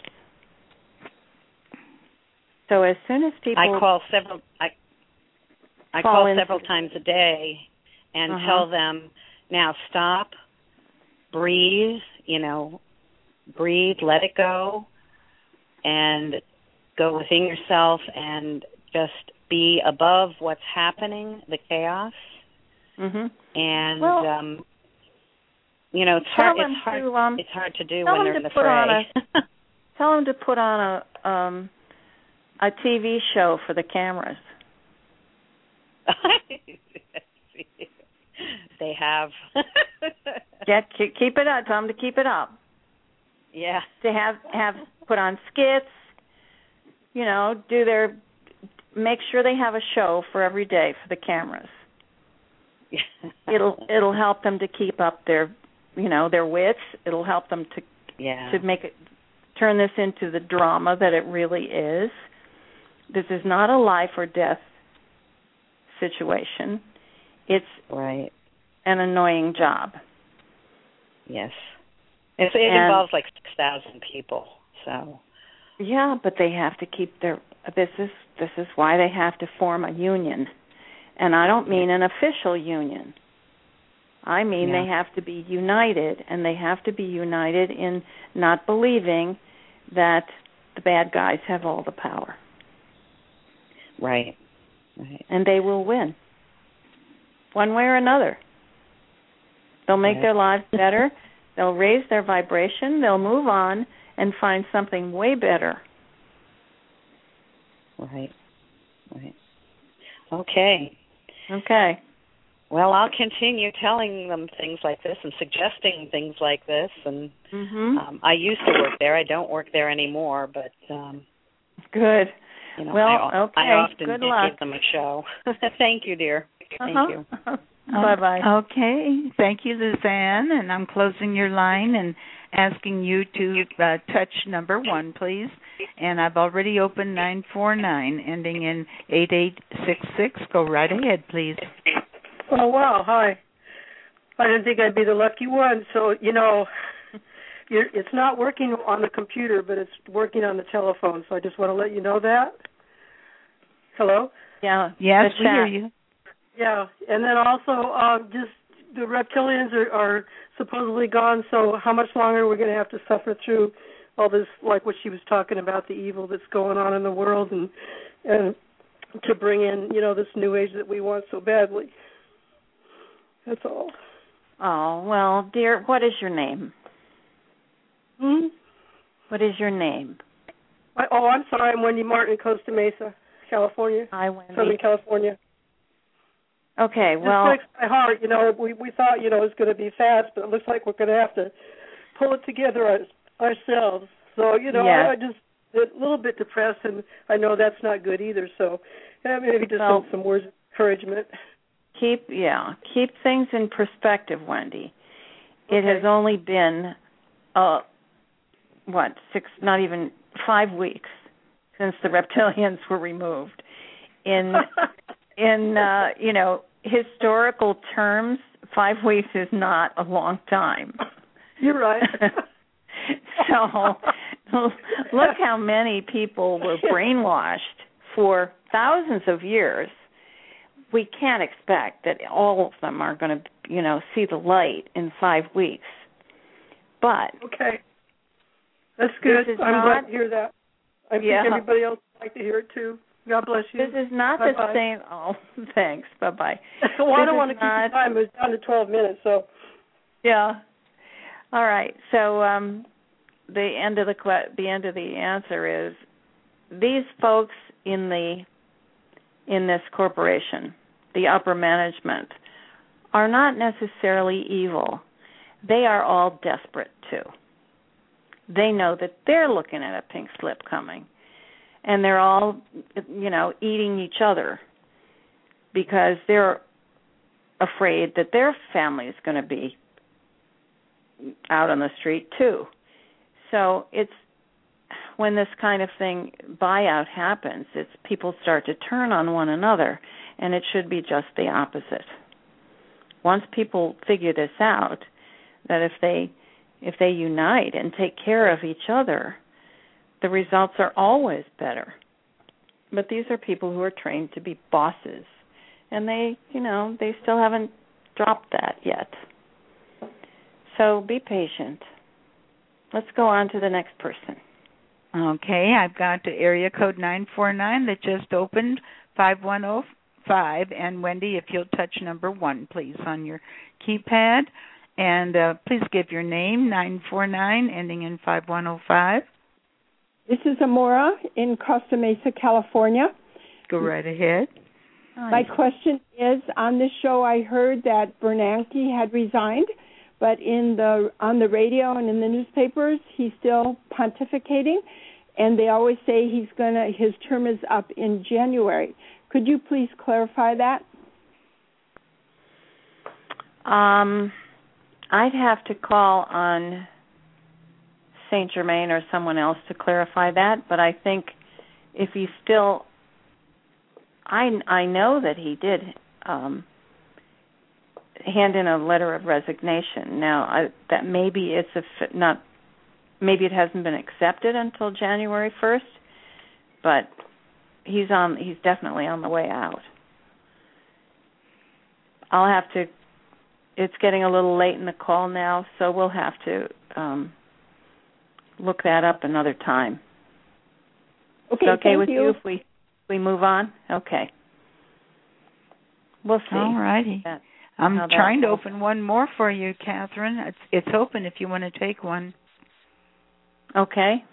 So as soon as people I call several I I Call in- several times a day and Uh-huh. tell them now stop, breathe, you know, breathe, let it go and go within yourself and just be above what's happening, the chaos Mhm. and Well, um you know, it's hard it's hard to um it's hard to do when they're in to the put on fray. tell them to put on a um a TV show for the cameras. they have Get keep keep it up. Tell them to keep it up. Yeah. To have have put on skits. You know, do their make sure they have a show for every day for the cameras. It'll it'll help them to keep up their you know their wits. It'll help them to yeah. to make it turn this into the drama that it really is. This is not a life or death situation. It's right. an annoying job. Yes. It, it And- involves like six thousand people. So Yeah, but they have to keep their this is this is why they have to form a union. And I don't mean an official union. I mean Yeah. they have to be united and they have to be united in not believing that the bad guys have all the power right. Right. and they will win. One way or another. They'll make Right. their lives better. they'll raise their vibration, they'll move on and find something way better. Right. Right. Okay. Okay. Well, I'll continue telling them things like this and suggesting things like this and Mhm. um I used to work there. I don't work there anymore, but um Good. you know, Well, I, okay. I often Good luck. give them a show. Thank you, dear. Thank Uh-huh. you. Bye bye. Okay. Thank you, Lizanne. And I'm closing your line and asking you to uh, touch number one, please. And I've already opened 949, ending in 8866. Go right ahead, please. Oh wow, hi. I didn't think I'd be the lucky one. So you know, you're, it's not working on the computer, but it's working on the telephone. So I just want to let you know that. Hello. Yeah. Yes, the we hear you. Yeah, and then also um, just the reptilians are, are supposedly gone. So how much longer are we going to have to suffer through all this, like what she was talking about, the evil that's going on in the world, and and to bring in, you know, this new age that we want so badly. That's all. Oh well, dear, what is your name? Hmm. What is your name? I, oh, I'm sorry. I'm Wendy Martin, Costa Mesa, California, i Wendy. Southern California. Okay, well, breaks my heart. You know, we we thought you know it was going to be fast, but it looks like we're going to have to pull it together ourselves. So you know, Yeah. I, I just a little bit depressed, and I know that's not good either. So yeah, maybe just Well- some, words of encouragement. keep yeah, keep things in perspective, Wendy. It has only been uh what, six not even 5 weeks since the reptilians were removed. In in uh, you know, historical terms, 5 weeks is not a long time. You're right. so look how many people were brainwashed for thousands of years we can't expect that all of them are going to you know see the light in five weeks but okay, that's good. I'm not- glad to hear that. I Yeah. think everybody else would like to hear it too. God bless you. this is not Bye-bye. the same oh thanks bye bye well, I don't want to keep not- the time. It's down to 12 minutes, so yeah all right so um the end of the que- the end of the answer is these folks in the in this corporation the upper management are not necessarily evil they are all desperate too they know that they're looking at a pink slip coming and they're all you know eating each other because they're afraid that their family is going to be out on the street too. So it's when this kind of thing buyout happens, it's people start to turn on one another and it should be just the opposite. Once people figure this out that if they if they unite and take care of each other, the results are always better. But these are people who are trained to be bosses and they, you know, they still haven't dropped that yet. So be patient. Let's go on to the next person. Okay, I've got the area code 949 that just opened 5105 and Wendy if you'll touch number 1 please on your keypad and uh, please give your name 949 ending in 5105. This is Amora in Costa Mesa, California. Go right ahead. My question is on this show I heard that Bernanke had resigned, but in the on the radio and in the newspapers he's still pontificating and they always say he's to his term is up in January. Could you please clarify that? Um I'd have to call on Saint Germain or someone else to clarify that, but I think if he's still I I know that he did um hand in a letter of resignation. Now, I that maybe it's a not maybe it hasn't been accepted until January 1st, but he's on he's definitely on the way out. I'll have to it's getting a little late in the call now, so we'll have to um look that up another time. Okay, Is it okay with you. if we we move on? Okay. We'll see. All righty. That- I'm how trying to open one more for you, Kathryn. It's it's open if you want to take one. Okay.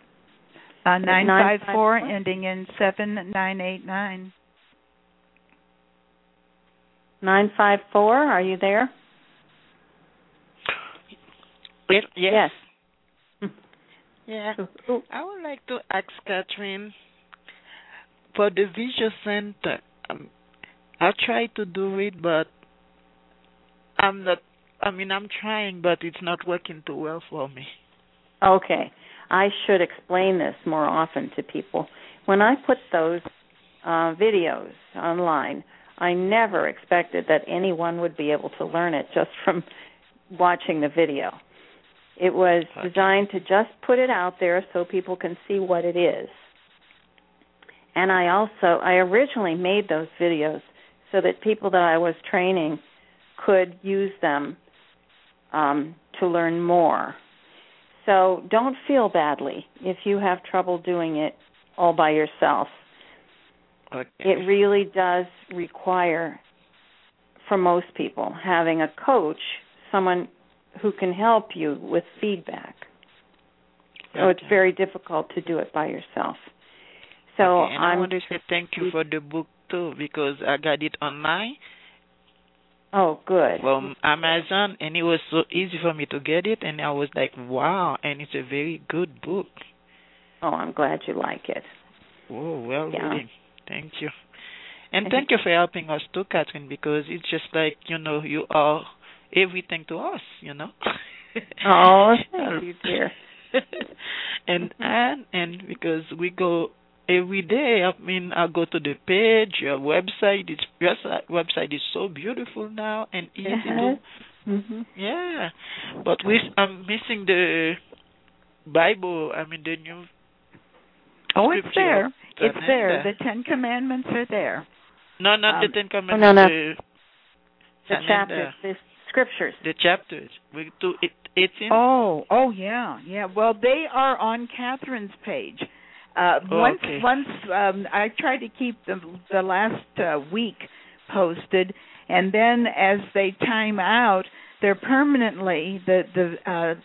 Uh, At 954? ending in seven nine eight nine. 954, are you there? Yes. Yes. Yeah. I would like to ask Kathryn for the visual center. Um, I try to do it, but I'm not. I mean, I'm trying, but it's not working too well for me. Okay. I should explain this more often to people. When I put those uh, videos online, I never expected that anyone would be able to learn it just from watching the video. It was designed to just put it out there so people can see what it is. and I also I originally made those videos so that people that I was training could use them um, to learn more. So don't feel badly if you have trouble doing it all by yourself. Okay. It really does require, for most people, having a coach, someone who can help you with feedback. So it's very difficult to do it by yourself. So okay, I want to say thank you for the book too because I got it online Oh, good. from Amazon and it was so easy for me to get it and I was like, wow, and it's a very good book. Oh, I'm glad you like it. Oh, well Yeah. Thank you. And thank you for helping us too, Kathryn, because it's just like, you know, you are everything to us, you know. Oh, thank you, dear. and and and because we go every day, I mean, I go to the page, your website. It's your si- website is so beautiful now and easy to. hmm Yeah, but we I'm missing the Bible. I mean the new. Oh, it's there. of It's there. Tanenda. The Ten Commandments are there. No, not Um, the Ten Oh, Commandments. no, no. The, The chapters, the scriptures. The chapters. We do it. It's in. Oh, oh yeah, yeah. Well, they are on Kathryn's page. Uh, Oh, once, okay. once um, I try to keep the the last uh, week posted, and then as they time out, they're permanently the the uh,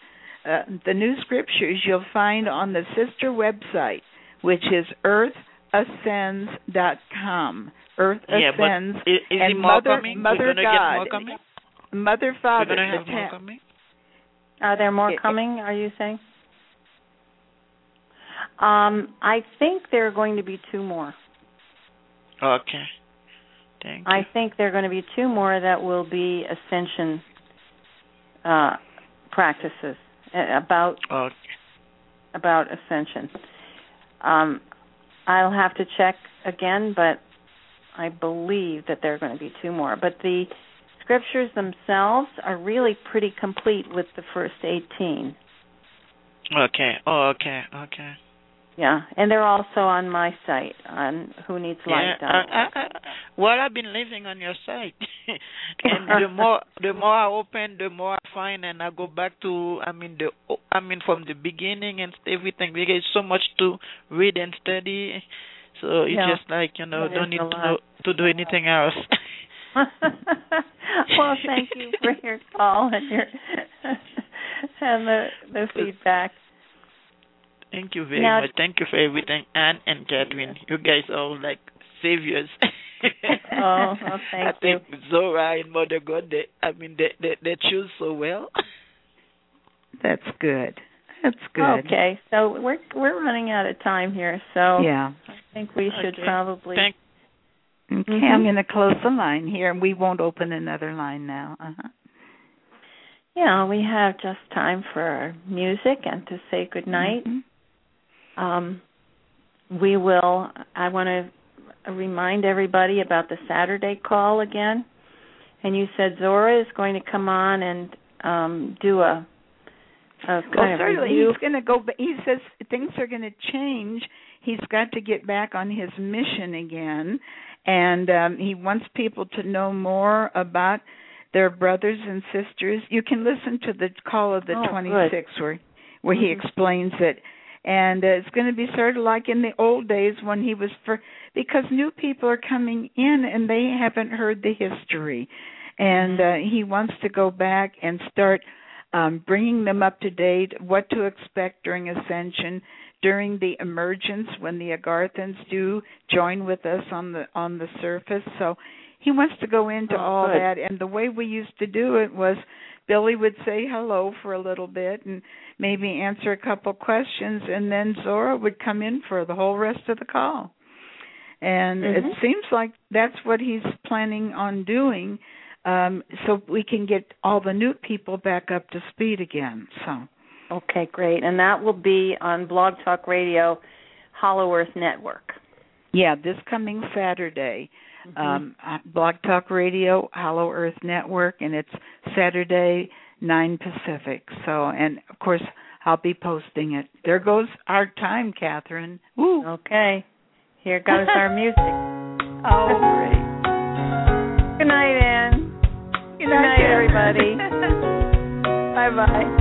uh, the new scriptures you'll find on the sister website, which is earthascends.com. Earth yeah, but ascends, is, is and it Mother coming? Mother We're God, get more coming. Mother We're Father, gonna have more coming. Are there more coming? Are you saying? Um, I think there are going to be two more. Okay. Thank I think there are going to be two more that will be ascension uh, practices uh, about Okay. about ascension. Um, I'll have to check again, but I believe that there are going to be two more. But the scriptures themselves are really pretty complete with the first 18. Okay. Oh, okay. Okay. Yeah, and they're also on my site on who needs light. Yeah, I, I, I, well, I've been living on your site, and the more the more I open, the more I find, and I go back to, I mean the, I mean from the beginning and everything. Because so much to read and study, so it's Yeah. just like you know, There don't need to lot. to do anything else. well, thank you for your call and your and the the feedback. Thank you very Now- much. Thank you for everything, Anne and Kathryn. You guys are all like saviors. Oh, well, thank I think Zora and Mother God, they, I mean, they, they they choose so well. That's good. That's good. Okay, so we're we're running out of time here, so Yeah. I think we should Okay. probably. Thank Okay, Mhm. I'm going to close the line here, and we won't open another line now. Uh-huh. Yeah, we have just time for our music and to say good night. Mhm. Um, we will. I want to remind everybody about the Saturday call again. And you said Zora is going to come on and um, do a, Well, certainly he's going to go. He says things are going to change. He's got to get back on his mission again, and um, he wants people to know more about their brothers and sisters. You can listen to the call of the Oh, 26th where where he Mhm. explains it. And uh, it's going to be sort of like in the old days when he was for because new people are coming in and they haven't heard the history, and uh, he wants to go back and start um, bringing them up to date, what to expect during ascension, during the emergence when the Agarthans do join with us on the on the surface. So he wants to go into Oh, all good. that, and the way we used to do it was Billy would say hello for a little bit and maybe answer a couple questions, and then Zora would come in for the whole rest of the call. And it Mhm. seems like that's what he's planning on doing um, so we can get all the new people back up to speed again. So Okay, great. And that will be on Blog Talk Radio, Hollow Earth Network. yeah, this coming Saturday, Mhm. um, Blog Talk Radio, Hollow Earth Network, and it's Saturday nine Pacific. So, and of course, I'll be posting it. There goes our time, Kathryn. Woo. Okay. Here goes our music. oh, great. Good night, Anne. Good night, everybody. bye bye.